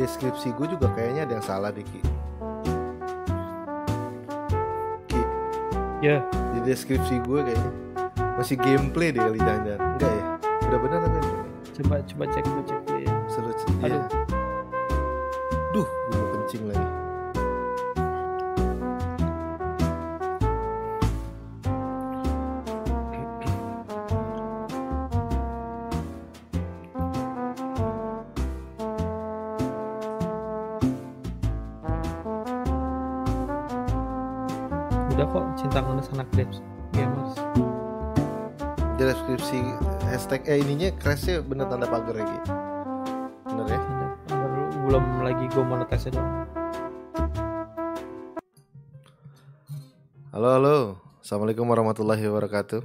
deskripsi gue juga kayaknya ada yang salah deh Ki. Ki, Ya, di deskripsi gue kayaknya masih gameplay deh kali jangan enggak ya udah benar tapi coba coba cek coba cek dulu ya. seru Aduh. ya. Crashnya bener tanda pagar ya Ki. bener ya? Belum lagi gue monetize dong. halo halo. Assalamualaikum warahmatullahi wabarakatuh.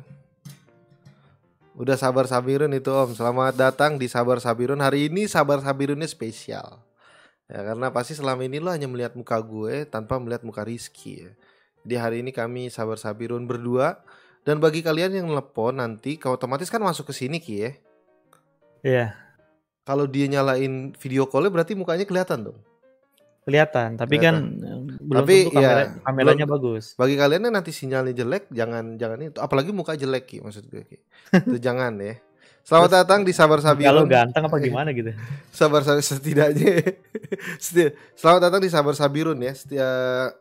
Udah sabar sabirun itu om. Selamat datang di sabar sabirun. Hari ini sabar sabirunnya spesial. Ya karena pasti selama ini lo hanya melihat muka gue tanpa melihat muka Rizky ya. Di hari ini kami sabar sabirun berdua. Dan bagi kalian yang telepon nanti kau otomatis kan masuk ke sini ki ya Iya, kalau dia nyalain video callnya berarti mukanya kelihatan dong? Kelihatan. Tapi kan eh, belum Tapi, tentu kamera, ya, kameranya bagus. bagi kalian yang nanti sinyalnya jelek jangan jangan itu. Apalagi muka jelek ki maksud gue ki. Itu jangan ya. Selamat Terus, datang di sabar Kalau sabirun ganteng apa gimana gitu? sabar setidaknya. Seti- selamat datang di sabar sabirun ya. Setia,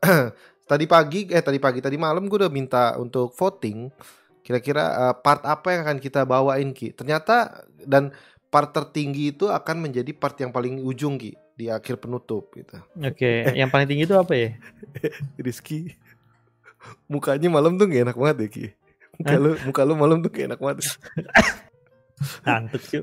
tadi pagi eh tadi pagi tadi malam gue udah minta untuk voting kira-kira eh, part apa yang akan kita bawain ki. Ternyata dan part tertinggi itu akan menjadi part yang paling ujung ki di akhir penutup gitu Oke, yang paling tinggi itu apa ya? Rizky mukanya malam tuh gak enak banget ya ki muka lu muka lu malam tuh gak enak banget Ngantuk cuy.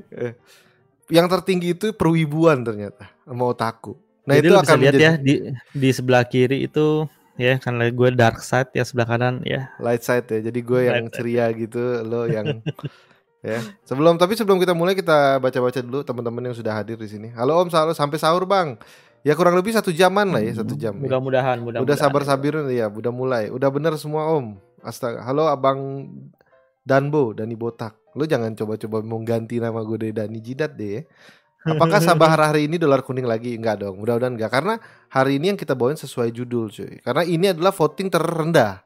yang tertinggi itu perwibuan ternyata sama otaku nah Jadi itu akan bisa lihat menjadi ya di di sebelah kiri itu ya kan gue dark side ya sebelah kanan ya. light side ya. Jadi gue yang Light side. ceria gitu, lo yang ya. Sebelum tapi sebelum kita mulai kita baca-baca dulu teman-teman yang sudah hadir di sini. Halo Om, selalu sampai sahur Bang. Ya kurang lebih satu jaman lah ya, satu jam. ya. Mudah-mudahan, mudah-mudahan. Udah sabar sabirun ya, udah mulai. Udah bener semua Om. Astaga. Halo Abang Danbo, Dani Botak. Lo jangan coba-coba mau ganti nama gue dari Dani Jidat deh ya. Apakah Sabah hari ini dolar kuning lagi? Enggak dong, mudah-mudahan enggak. Karena hari ini yang kita bawain sesuai judul cuy. Karena ini adalah voting terendah.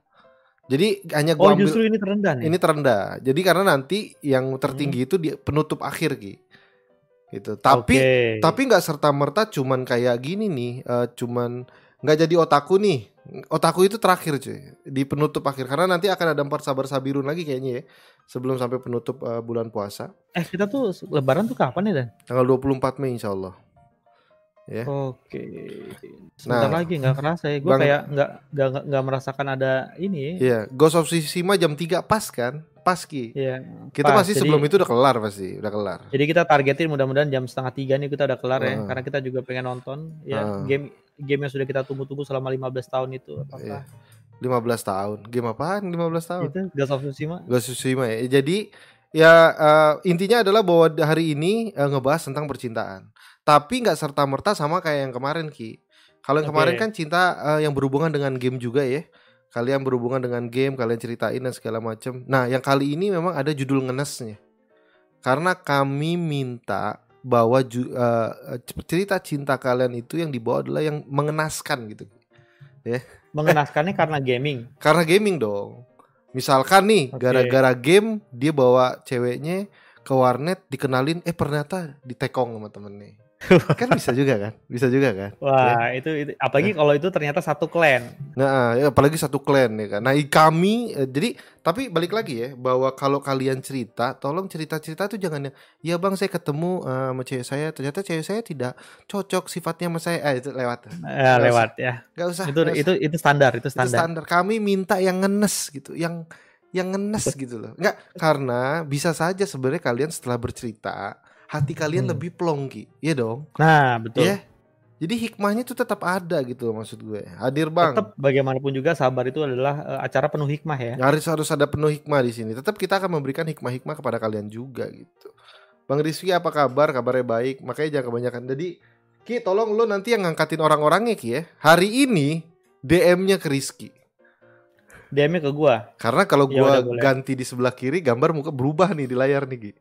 Jadi hanya Oh gua ambil justru ini terendah nih. ini terendah. Jadi karena nanti yang tertinggi itu di penutup akhir Ki. Gitu. Tapi Oke. tapi nggak serta merta cuman kayak gini nih, eh, cuman nggak jadi otaku nih. Otaku itu terakhir cuy di penutup akhir karena nanti akan ada empat sabar sabirun lagi kayaknya ya sebelum sampai penutup eh, bulan puasa eh kita tuh lebaran tuh kapan ya Dan? tanggal 24 Mei insya Allah. Ya. Oke. Sebentar Nah, lagi nggak kerasa ya. Gue kayak nggak nggak merasakan ada ini. ya. Iya, Ghost of Tsushima jam 3 pas kan? Pas Ki. Iya. Kita pas. pasti Jadi- sebelum itu udah kelar pasti, udah kelar. Jadi kita targetin mudah-mudahan jam setengah tiga nih kita udah kelar ya. Heeh. Karena kita juga pengen nonton ya Heeh. game game yang sudah kita tunggu-tunggu selama 15 tahun itu Iya. apakah 15 tahun. Game apaan 15 tahun? itu Ghost of Tsushima? Ghost of Tsushima ya. Jadi ya eh, intinya adalah bahwa hari ini eh, ngebahas tentang percintaan. Tapi nggak serta merta sama kayak yang kemarin Ki. Kalau yang Oke. kemarin kan cinta eh, yang berhubungan dengan game juga ya. Kalian berhubungan dengan game, kalian ceritain dan segala macam. Nah, yang kali ini memang ada judul ngenesnya. Karena kami minta bahwa ju- eh, cerita cinta kalian itu yang dibawa adalah yang mengenaskan gitu. Mengenaskannya karena gaming. Karena gaming dong. Misalkan nih, Oke. gara-gara game dia bawa ceweknya ke warnet dikenalin, eh ternyata ditekong sama temennya. kan bisa juga kan? Bisa juga kan? Wah, itu, itu apalagi kalau itu ternyata satu clan. Nah, ya, apalagi satu klan ya kan. Nah, kami eh, jadi tapi balik lagi ya bahwa kalau kalian cerita, tolong cerita-cerita tuh jangan yang ya Bang saya ketemu eh, sama cewek saya, ternyata cewek saya tidak cocok sifatnya sama saya. Eh, itu lewat. Ya, Nggak lewat ya. Gak usah. Itu nggak usah. itu itu standar, itu Itu standar. standar. Kami minta yang ngenes gitu, yang yang ngenes gitu loh. Enggak, karena bisa saja sebenarnya kalian setelah bercerita, hati kalian Hmm. lebih plong Ki. Iya dong. Nah, betul. Iya. Jadi hikmahnya tuh tetap ada gitu maksud gue. Hadir Bang. Tetap bagaimanapun juga sabar itu adalah eh, acara penuh hikmah ya. Harus harus ada penuh hikmah di sini. Tetap kita akan memberikan hikmah-hikmah kepada kalian juga gitu. Bang Rizky apa kabar? Kabarnya baik. Makanya jangan kebanyakan. Jadi Ki tolong lo nanti yang ngangkatin orang-orangnya Ki ya. Hari ini DM-nya ke Rizky. DM-nya ke gua. Karena kalau Ya gua boleh. ganti di sebelah kiri gambar muka berubah nih di layar nih Ki.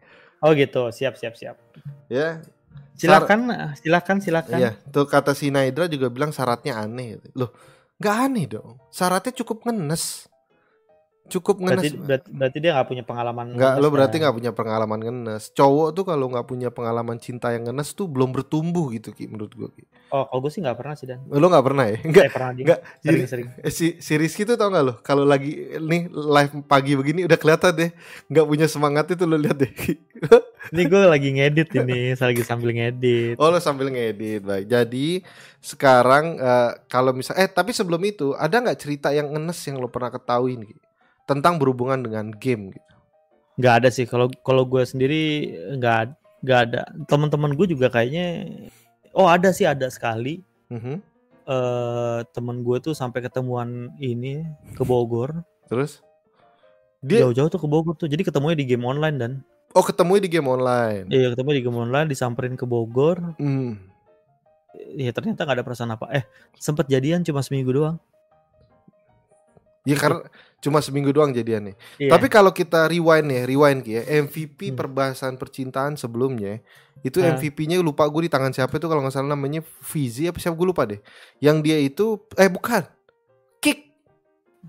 Oh gitu, siap siap siap. Ya. Silakan, silakan, silakan. Iya, tuh kata si Naidra juga bilang syaratnya aneh. Loh, nggak aneh dong. Syaratnya cukup ngenes. Cukup Berarti, ngenes. berarti, berarti dia nggak punya pengalaman. Nggak, lo ngenes, berarti kan? nggak punya pengalaman ngenes. Cowok tuh kalau nggak punya pengalaman cinta yang ngenes tuh belum bertumbuh gitu Ki menurut gue. Ki. Oh, kalau gue sih nggak pernah sih dan. Lo nggak pernah ya? Nggak. Eh, pernah. Nggak. Jadi, Sering-sering. eh, si, si Rizky tuh tau gak lo? Kalau lagi nih live pagi begini udah kelihatan deh nggak punya semangat itu lo lihat deh. Ini gue lagi ngedit ini, lagi sambil ngedit. Oh lo sambil ngedit baik. Jadi sekarang eh, kalau misal eh tapi sebelum itu ada nggak cerita yang ngenes yang lo pernah ketahuin Ki? Tentang berhubungan dengan game gitu? Nggak ada sih. Kalau kalau gue sendiri nggak nggak ada. Teman-teman gue juga kayaknya. Oh ada sih ada sekali. Mhm. eh temen gue tuh sampai ketemuan ini ke Bogor. Terus dia Jauh-jauh tuh ke Bogor tuh. Jadi ketemunya di game online dan. oh ketemu di game online. Iya ketemu di game online disamperin ke Bogor. Hmm. Ya ternyata nggak ada perasaan apa. Eh sempet jadian cuma seminggu doang. Ya karena cuma seminggu doang jadiannya. Iya. Tapi kalau kita rewind ya, rewind Ki ya, MVP Hmm. perbahasan percintaan sebelumnya itu Ah. MVP-nya lupa gue di tangan siapa itu kalau nggak salah namanya Fizi apa siapa gue lupa deh. Yang dia itu eh bukan. Kick.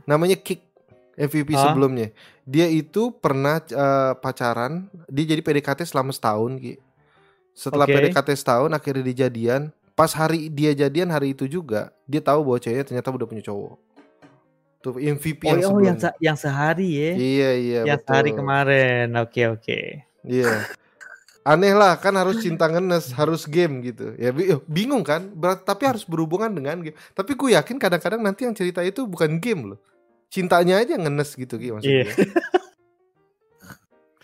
Namanya Kick. MVP Ah. sebelumnya. Dia itu pernah eh, pacaran, dia jadi PDKT selama setahun Ki. Setelah Oke. PDKT setahun akhirnya dijadian. Pas hari dia jadian hari itu juga dia tahu bahwa ceweknya ternyata udah punya cowok. Tuh MVP oh, yang oh yang se- yang sehari ya. Iya iya yang sehari betul. kemarin. Oke oke. Iya. Aneh lah kan harus cinta ngenes, harus game gitu. Ya eh, bingung kan? Berat, tapi harus berhubungan dengan game. Tapi gue yakin kadang-kadang nanti yang cerita itu bukan game loh. Cintanya aja ngenes gitu Ki maksudnya. Iya.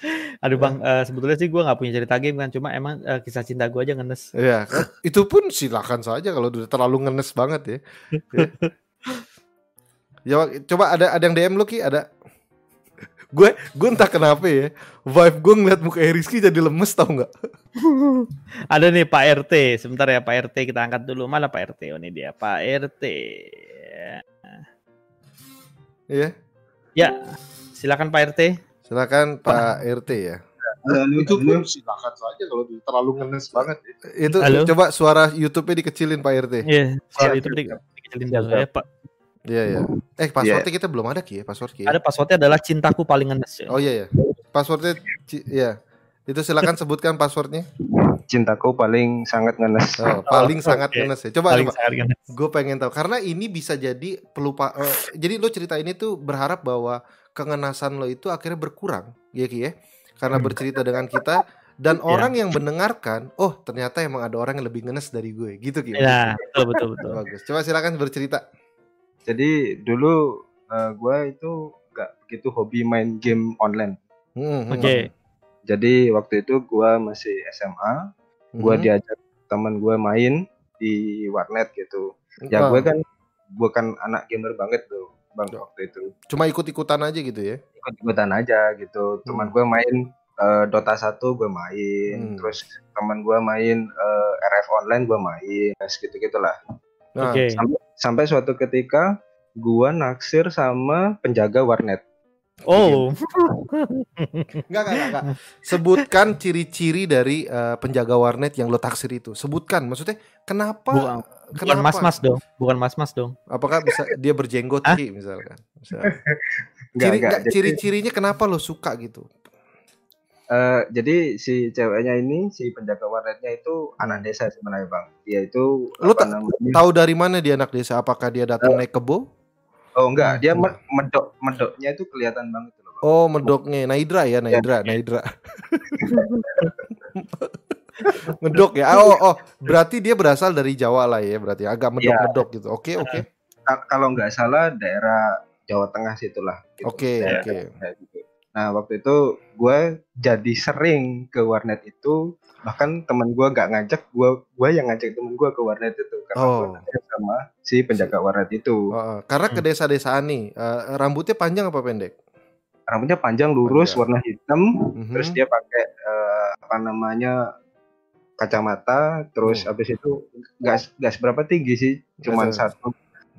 Aduh bang, eh, sebetulnya sih gue nggak punya cerita game kan, cuma emang eh, kisah cinta gue aja ngenes. Iya, itu pun silakan saja kalau udah terlalu ngenes banget ya. Ya. Ya, coba ada ada yang DM lu Ki, ada gue gue entah kenapa ya vibe gue ngeliat muka Rizky jadi lemes tau nggak Ada nih Pak RT, sebentar ya Pak RT kita angkat dulu. Mana Pak RT? Oh ini dia Pak RT. ya Ya, silakan Pak RT. silakan Pak RT ya itu pun silakan saja kalau terlalu ngenes banget ya. itu Halo? coba suara YouTube-nya dikecilin Pak RT Iya, Siap, itu siap, di, siap. dikecilin dulu ya Pak. Iya iya. Eh passwordnya kita belum ada Ki ya password Ki ya? Ada passwordnya adalah cintaku paling ngenes ya. oh iya ya passwordnya iya. Itu silakan sebutkan passwordnya. Cintaku paling sangat ngenes. oh, paling Oh, sangat ngenes ya. Coba paling coba. gue pengen tahu karena ini bisa jadi pelupa eh, jadi lo cerita ini tuh berharap bahwa kengenasan lo itu akhirnya berkurang ya Ki ya? Karena Hmm. bercerita dengan kita dan Ya. orang yang mendengarkan oh ternyata emang ada orang yang lebih ngenes dari gue. Gitu Ki Nah, betul betul betul. bagus. Coba silakan bercerita Jadi dulu gue itu nggak begitu hobi main game online. Hmm, hmm, Oke. Jadi waktu itu gue masih SMA, gue hmm. diajak teman gue main di warnet gitu. Ya gue kan bukan anak gamer banget tuh bang Ya. waktu itu. cuma ikut-ikutan aja gitu ya Ikut-ikutan aja gitu. Hmm. Teman gue main eh, Dota 1 gue main, Hmm. terus teman gue main eh, RF online gue main, gitu gitulah. Nah Oke. Sampai, sampai suatu ketika gua naksir sama penjaga warnet. Oh, Enggak, enggak, enggak. Sebutkan ciri-ciri dari eh, penjaga warnet yang lo taksir itu. Sebutkan. Maksudnya kenapa? bukan, bukan kenapa? mas-mas dong, bukan mas-mas dong. Apakah bisa dia berjenggot? Ki, misalkan? Misalkan. Enggak, Ciri, enggak. ciri-cirinya kenapa lo suka gitu? Eh, jadi si ceweknya ini, si penjaga warnetnya itu anak desa sebenarnya bang. Dia itu Lu namanya? Tahu dari mana dia anak desa? Apakah dia datang naik kebo? Oh enggak, dia Hmm. me- medok medoknya itu kelihatan banget loh. Bang. Oh, medoknya Naidra ya, Naidra, Naidra. Medok ya. Oh, oh, berarti dia berasal dari Jawa lah ya, berarti agak medok-medok gitu. Oke, oke. Ka- Kalau nggak salah daerah Jawa Tengah situlah. gitu. Oke, Daerah- oke. gitu. Nah waktu itu gue jadi sering ke warnet itu bahkan teman gue nggak ngajak gue gue yang ngajak temen gue ke warnet itu karena Oh. gue sama si penjaga warnet itu Oh, karena ke Hmm. desa-desaan nih, eh, rambutnya panjang apa pendek? rambutnya panjang lurus Panjang. warna hitam Mhm. terus dia pakai eh, apa namanya kacamata terus Hmm. habis itu gas gas berapa tinggi sih cuman Nggak satu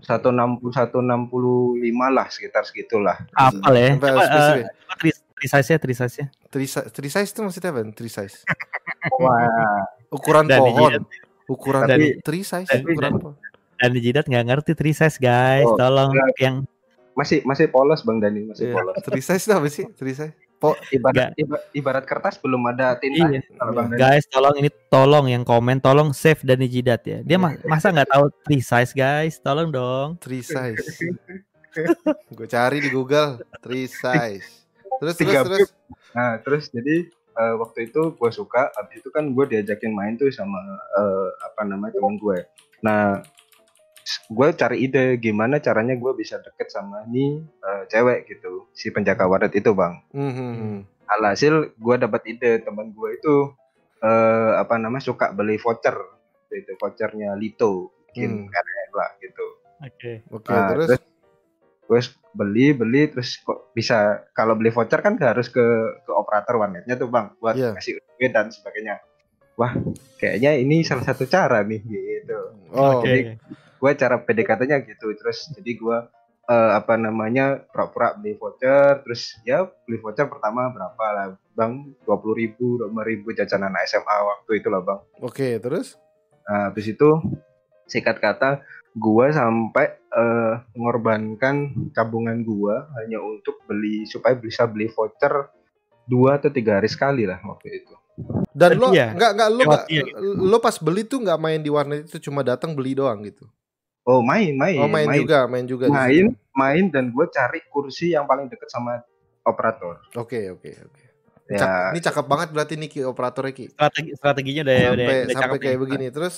satu enam puluh satu enam puluh lima lah sekitar segitulah Apal ya. Coba, spesifik. coba Tris, Three size ya, three size ya. Size itu maksudnya apa? Three size. Wah, Ukuran Dan pohon. jidat. Ukuran Tapi- three size tapi- ukuran pohon. Dan di jidat nggak ngerti three size guys. Oh, Tolong enggak. yang masih masih polos Bang Dani, masih Iya. polos. Three size itu apa sih? Three size. Po Ibarat iba- ibarat kertas belum ada tinta Iya. kalau Bang Dani. guys tolong ini tolong yang komen tolong save dan jidat ya. Dia ma- masa nggak tahu three size guys. Tolong dong. three size. Gue cari di Google three size. Terus terus Tiga terus. Nah, terus jadi eh, waktu itu gue suka, habis itu kan gue diajakin main tuh sama eh, apa namanya teman gue. Nah, gue cari ide gimana caranya gue bisa deket sama nih eh, cewek gitu, si penjaga warnet itu bang. Mhm. Alhasil gue dapat ide teman gue itu eh, apa namanya suka beli voucher, itu vouchernya Lito, bikin Hmm. karya lah gitu. Oke. Oke, Nah, terus terus terus beli beli terus kok bisa kalau beli voucher kan harus ke ke operator warnetnya tuh bang buat Iya. kasih duit dan sebagainya wah kayaknya ini salah satu cara nih gitu oh, Oke. Gue cara PDKT-nya gitu terus jadi gue eh, apa namanya pura-pura beli voucher terus ya beli voucher pertama berapa lah bang dua puluh ribu dua ribu jajanan SMA waktu itu lah bang oke, terus Nah, habis itu sikat kata gua sampai eh, mengorbankan tabungan gua hanya untuk beli supaya bisa beli voucher dua atau tiga hari sekali lah waktu itu. dan lo Iya. nggak nggak lo Lewat nggak dia lo pas beli tuh nggak main di warnet itu cuma datang beli doang gitu. Oh main main Oh main, juga, main juga. main main dan gue cari kursi yang paling deket sama operator. Oke oke oke. Ya Cak- ini cakep banget berarti nih Ki operatornya Ki. Strategi strateginya udah udah, Sampai udah sampai cakep kayak nih. begini terus.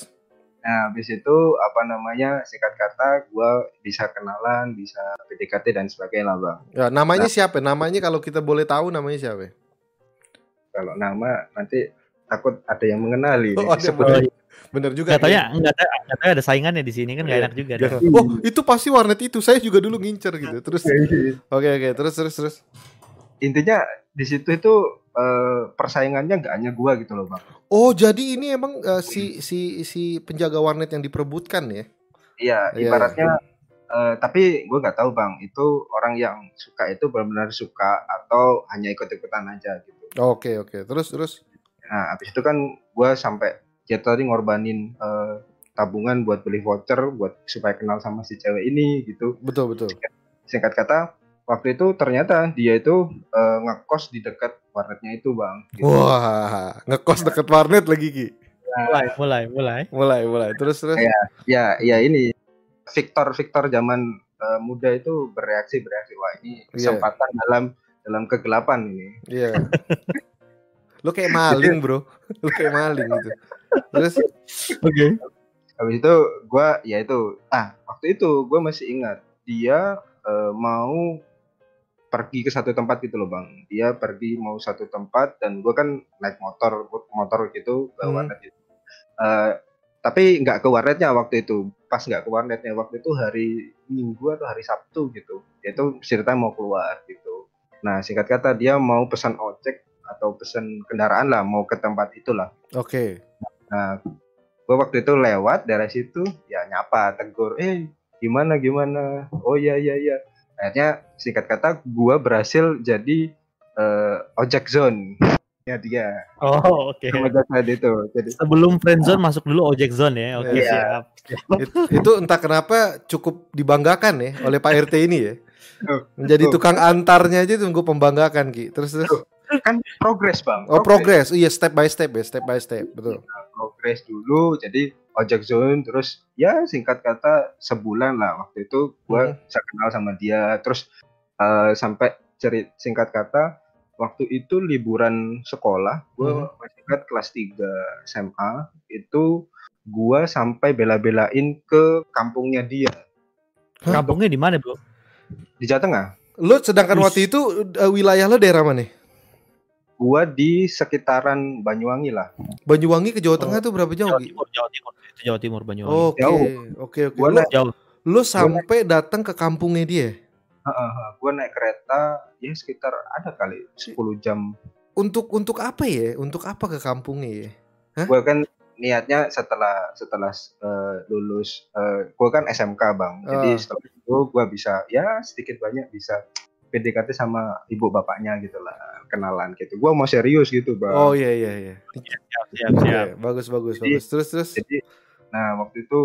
Nah, habis itu apa namanya singkat kata gua bisa kenalan, bisa PDKT dan sebagainya lah bang. Ya, namanya siapa? Namanya kalau kita boleh tahu namanya siapa? Kalau nama nanti takut ada yang mengenali. Oh, ada bener. Bener juga. Nggak tahu Ki. ya, nggak tahu, nggak tahu ada saingannya di sini kan nggak Iya. enak juga. Jangan. deh. Oh, itu pasti warnet itu. Saya juga dulu ngincer gitu. Terus Oke oke, terus terus terus. intinya di situ itu eh, persaingannya nggak hanya gua gitu loh bang Oh, jadi ini emang eh, si si si penjaga warnet yang diperebutkan ya? iya Iya, ibaratnya eh, tapi gua nggak tahu bang itu orang yang suka itu benar-benar suka atau hanya ikut-ikutan aja gitu Oke oke, terus terus. Nah habis itu kan gua sampai dia tadi ngorbanin eh, tabungan buat beli voucher buat supaya kenal sama si cewek ini gitu Betul betul. singkat kata waktu itu ternyata dia itu eh, ngekos di dekat warnetnya itu bang gitu. Wah, ngekos deket warnet lagi Ki. Mulai, mulai, mulai. Mulai mulai. Terus terus. Iya. ya ya ini Victor Victor zaman eh, muda itu bereaksi bereaksi wah ini Iya. kesempatan dalam dalam kegelapan ini Iya. Lu kayak maling, Bro. Lu kayak maling gitu. Terus Oke. habis itu gua ya itu ah waktu itu gua masih ingat dia eh, mau pergi ke satu tempat gitu loh bang dia pergi mau satu tempat dan gua kan naik motor motor gitu ke Hmm. warnet gitu. Eh, tapi nggak ke warnetnya waktu itu pas nggak ke warnetnya waktu itu hari minggu atau hari sabtu gitu dia itu ceritanya mau keluar gitu nah singkat kata dia mau pesan ojek atau pesan kendaraan lah mau ke tempat itulah oke. Nah, gue waktu itu lewat dari situ, ya nyapa, tegur, eh gimana gimana? Oh iya iya iya. Akhirnya singkat kata, gue berhasil jadi eh, ojek zone. Ya dia, Oh, oke. zone itu. Jadi Sebelum friendzone masuk dulu ojek zone ya. Oke, Iya. siap. It- itu entah kenapa cukup dibanggakan ya oleh Pak RT ini ya. Menjadi tukang antarnya aja tuh gue pembanggakan Ki. Terus terus. Kan progres bang. Oh progress, iya step by step ya, step by step, betul. Progres dulu, jadi ojek zone. Terus ya singkat kata sebulan lah waktu itu gue Hmm. bisa kenal sama dia. Terus eh, sampai cerit singkat kata waktu itu liburan sekolah gue Hmm. masih ingat kelas 3 SMA itu gue sampai bela-belain ke kampungnya dia Kampungnya di mana, Bro? di Jawa Tengah Lo sedangkan Wis. waktu itu eh, wilayah lo daerah mana? Gue di sekitaran Banyuwangi lah Banyuwangi ke Jawa Tengah tuh berapa jauh? Jawa? Timur, Jawa Timur. Itu Jawa Timur Banyuwangi. Oke, Jauh. oke, oke. Gua Lo, naik- Jauh. lo sampai datang ke kampungnya dia. gue naik kereta ya sekitar ada kali 10 jam Untuk untuk apa ya? Untuk apa ke kampungnya ya? gue kan niatnya setelah setelah eh, lulus gue kan SMK bang jadi Ah. setelah itu gue bisa ya sedikit banyak bisa PDKT sama ibu bapaknya gitu lah kenalan gitu gue mau serius gitu bang Oh iya iya iya. Siap, siap, siap. bagus bagus Jadi- bagus. Terus terus. jadi nah waktu itu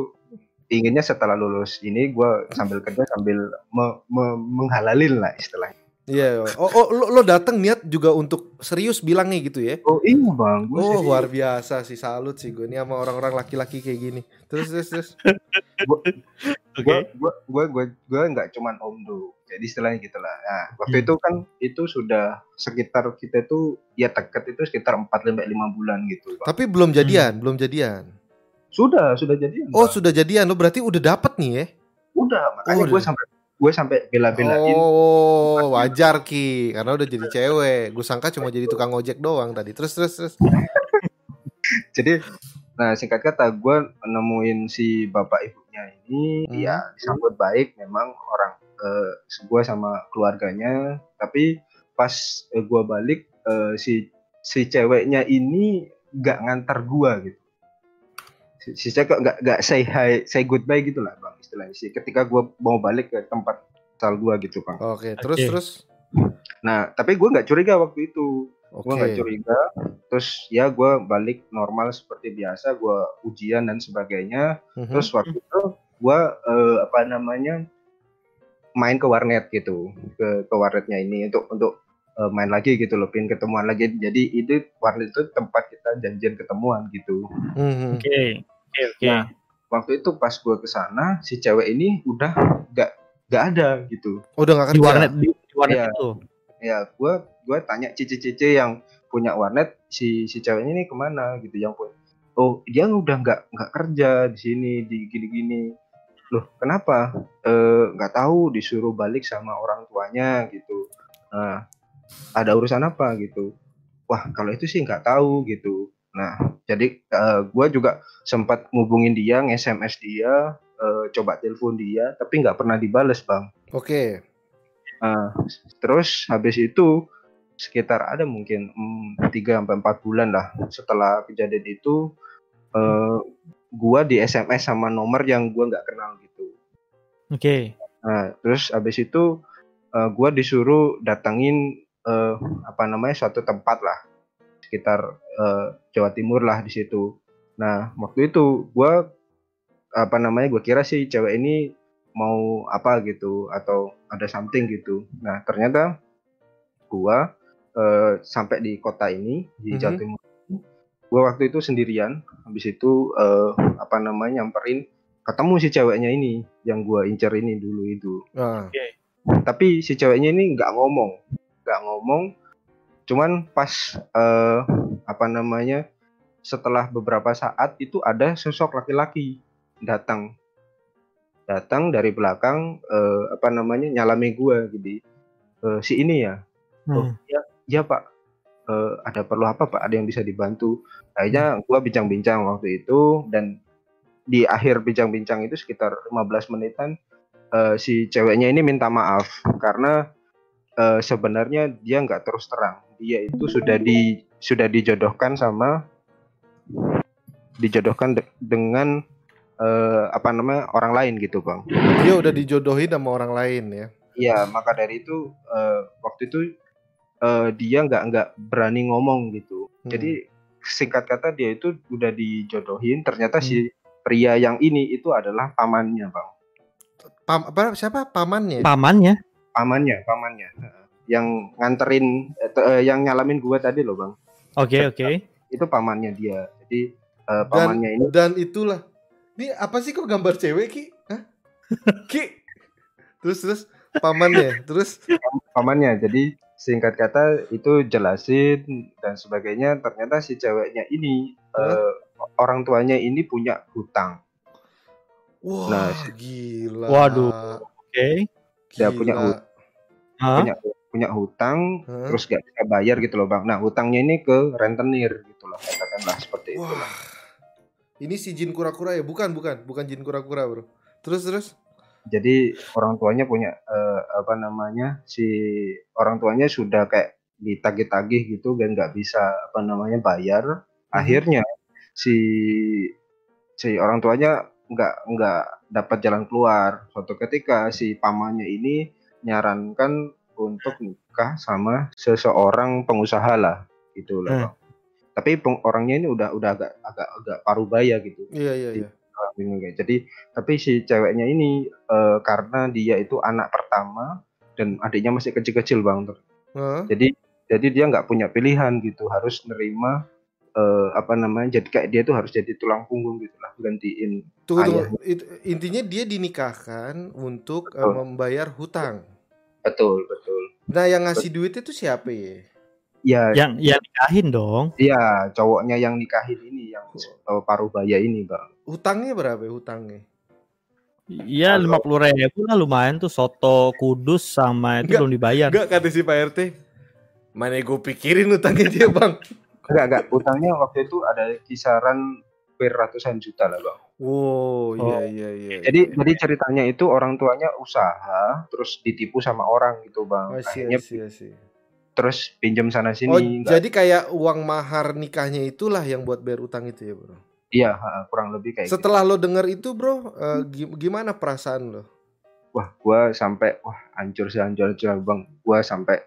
inginnya setelah lulus ini gue sambil kerja sambil me- me- menghalalin lah istilahnya Iya. Oh, oh lo, lo datang niat juga untuk serius bilangnya gitu ya? oh iya bang gue Oh luar biasa sih salut sih gue ini sama orang-orang laki-laki kayak gini. Terus terus terus. Oke. gue gue gue gue gue nggak cuman om do jadi istilahnya gitulah nah waktu Hmm. itu kan itu sudah sekitar kita tuh ya deket itu sekitar 4 sampai lima bulan gitu Bang. Tapi belum jadian, belum jadian. sudah sudah jadi Oh sudah jadian lo berarti udah dapet nih ya? udah makanya Oh, gue sampai gue sampai bela-belain Oh wajar ki karena udah jadi cewek. Gue sangka cuma jadi tukang ojek doang tadi. Terus terus terus. jadi nah singkat kata gue nemuin si bapak ibunya ini Hmm. ya disambut baik memang orang eh, gue sama keluarganya tapi pas eh, gue balik eh, si si ceweknya ini nggak ngantar gue gitu si, si cewek nggak nggak say hi say goodbye gitu lah bang istilahnya sih ketika gue mau balik ke tempat asal gue gitu bang Oke terus Oke. terus. nah tapi gue nggak curiga waktu itu gue nggak curiga terus ya gue balik normal seperti biasa gue ujian dan sebagainya Mhm. terus waktu itu gue eh, apa namanya main ke warnet gitu ke ke warnetnya ini untuk untuk eh, main lagi gitu loh pin ketemuan lagi jadi itu warnet itu tempat kita janjian ketemuan gitu Mhm. Oke. Oke, oke. Nah, waktu itu pas gue ke sana si cewek ini udah gak gak ada gitu. Oh, udah gak Di kerja. warnet di, di warnet Iya. itu. ya gue gue tanya cici-cici yang punya warnet si si ceweknya ini ke mana gitu yang punya. Oh dia udah nggak nggak kerja di sini di gini-gini. Loh kenapa? Eh, nggak tahu disuruh balik sama orang tuanya gitu. Nah ada urusan apa gitu? Wah kalau itu sih nggak tahu gitu nah jadi gue juga sempat ngubungin dia nge-sms dia eh, coba telepon dia tapi nggak pernah dibales bang Oke. Nah, terus habis itu sekitar ada mungkin mm, 3 sampai 4 bulan lah setelah kejadian itu eh gua di SMS sama nomor yang gua nggak kenal gitu. Oke. Nah, terus habis itu eh, gua disuruh datangin eh, apa namanya suatu tempat lah sekitar eh, Jawa Timur lah di situ. Nah, waktu itu gua apa namanya gua kira sih cewek ini mau apa gitu atau ada something gitu. Nah, ternyata gua eh, sampai di kota ini di Jawa Mhm. Timur. Gua waktu itu sendirian. Habis itu eh, apa namanya nyamperin ketemu si ceweknya ini yang gua incer ini dulu itu Nah, tapi si ceweknya ini nggak ngomong nggak ngomong cuman pas eh, apa namanya setelah beberapa saat itu ada sosok laki-laki datang. Datang dari belakang eh, apa namanya nyalami gua gitu. Eh, si ini ya. Oh Hmm. ya ya pak. Eh, ada perlu apa pak? Ada yang bisa dibantu? Akhirnya gua bincang-bincang waktu itu dan di akhir bincang-bincang itu sekitar 15 menitan eh, si ceweknya ini minta maaf karena eh, sebenarnya dia nggak terus terang. Dia itu sudah di sudah dijodohkan sama dijodohkan de- dengan eh, apa namanya orang lain gitu bang dia udah dijodohin sama orang lain ya. Iya, maka dari itu eh, waktu itu eh, dia nggak nggak berani ngomong gitu. Hmm. Jadi singkat kata dia itu udah dijodohin. Ternyata si pria yang ini itu adalah pamannya, bang. Pam, apa siapa pamannya? Pamannya. Pamannya, pamannya. Heeh. Yang nganterin, eh, te- eh, yang nyalamin gua tadi loh, bang. Oke, oke. Itu pamannya dia. Jadi eh, Dan pamannya ini dan itulah. Ini apa sih kok gambar cewek ki? Hah? ki. Terus terus pamannya. Terus pamannya. Jadi singkat kata itu jelasin dan sebagainya. Ternyata si ceweknya ini eh, orang tuanya ini punya hutang. wah Nah, gila. Waduh. Oke. Dia punya Gila. hut- Hah? punya punya hutang Hah? terus gak bisa bayar gitu loh bang. Nah hutangnya ini ke rentenir gitu loh katakanlah seperti itu. Wah. Ini si jin kura-kura ya? Bukan, bukan, bukan jin kura-kura, Bro. Terus terus. Jadi orang tuanya punya eh, apa namanya si orang tuanya sudah kayak ditagih-tagih gitu dan nggak bisa apa namanya bayar. Akhirnya si si orang tuanya nggak nggak dapat jalan keluar. Suatu ketika si pamannya ini nyarankan untuk nikah sama seseorang pengusaha lah gitu lah Hmm. Tapi peng- orangnya ini udah udah agak agak agak parubaya gitu. Iya iya iya. Jadi tapi si ceweknya ini eh, karena dia itu anak pertama dan adiknya masih kecil-kecil bang. Hah? Jadi jadi dia nggak punya pilihan gitu harus nerima eh, apa namanya jadi kayak dia tuh harus jadi tulang punggung gitu lah gantiin. Ayahnya. It- intinya dia dinikahkan untuk eh, Betul. membayar hutang. Betul betul Nah, yang ngasih duit itu siapa ya? ya Yang yang nikahin dong. Iya, cowoknya yang nikahin ini yang uh, parubaya ini, Bang. Hutangnya berapa ya hutangnya? Iya lima puluh ribu lah lumayan tuh soto kudus sama itu Enggak, belum dibayar. Enggak kata si Pak RT. Mana gue pikirin hutangnya dia, Bang. Enggak, enggak. Utangnya waktu itu ada kisaran hampir ratusan juta lah, Bang. Wow, iya Oh. iya iya. Jadi iya. jadi ceritanya itu orang tuanya usaha terus ditipu sama orang gitu, Bang. Oh, sih, Akhirnya sih, sih. terus pinjam sana sini. Oh, enggak- jadi kayak uang mahar nikahnya itulah yang buat bayar utang itu ya, Bro. Iya, kurang lebih kayak gitu. Setelah lo denger itu, Bro, gi- gimana perasaan lo? Wah, gua sampai wah hancur sih hancur Bang. Gua sampai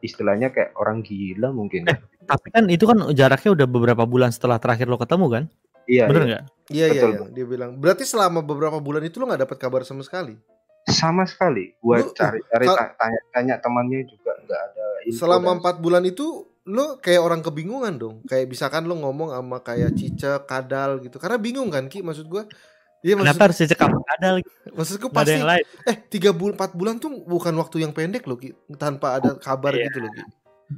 istilahnya kayak orang gila mungkin. Eh, Tapi kan itu kan jaraknya udah beberapa bulan setelah terakhir lo ketemu kan? Iya, Bener iya. nggak? Iya iya, Betul, iya. dia bilang. Berarti selama beberapa bulan itu lo nggak dapat kabar sama sekali. Sama sekali. Gua Lu- cari-cari kal- ta- tanya-tanya temannya juga nggak ada info Selama dan- empat bulan itu lo kayak orang kebingungan dong. Kayak misalkan lo ngomong sama kayak Cica, Kadal gitu. Karena bingung kan Ki maksud gua. Iya maksud, Kenapa harus ada lagi? maksudku ada pasti yang lain. eh tiga bulan empat bulan tuh bukan waktu yang pendek loh Ki. Tanpa ada kabar Iya. gitu loh Ki.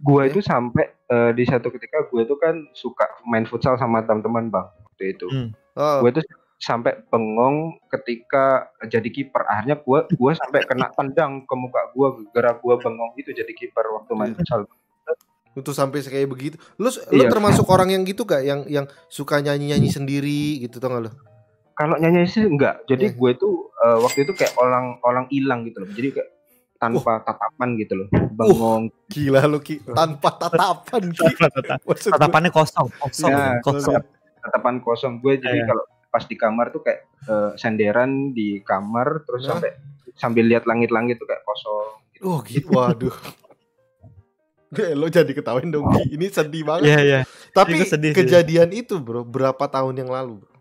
Ya. itu sampai eh, di satu ketika gue itu kan suka main futsal sama teman-teman bang waktu itu. Hmm. Oh, Gue itu sampai bengong ketika jadi kiper. Akhirnya gue gua sampai kena tendang ke muka gue gara gue bengong itu jadi kiper waktu main Iya. futsal. untuk sampai kayak begitu. Lo lo Iya. termasuk orang yang gitu gak yang yang suka nyanyi-nyanyi sendiri gitu tau gak lo? Kalau nyanyi sih enggak. Jadi Iya. gue itu eh, waktu itu kayak orang orang hilang gitu loh. Jadi kayak tanpa tatapan gitu loh. Bengong. Gila lo Ki, tanpa tatapan Ki. Tatapannya kosong, kosong, Ya, kosong. tatapan kosong gue jadi Iya. kalau pas di kamar tuh kayak eh, senderan di kamar terus Hah? sampai sambil lihat langit-langit tuh kayak kosong gitu. Oh gitu, waduh. Lo jadi ketawain dong Ki. Ini sedih banget. Iya iya. Tapi sedih sih. kejadian itu bro, berapa tahun yang lalu? Bro?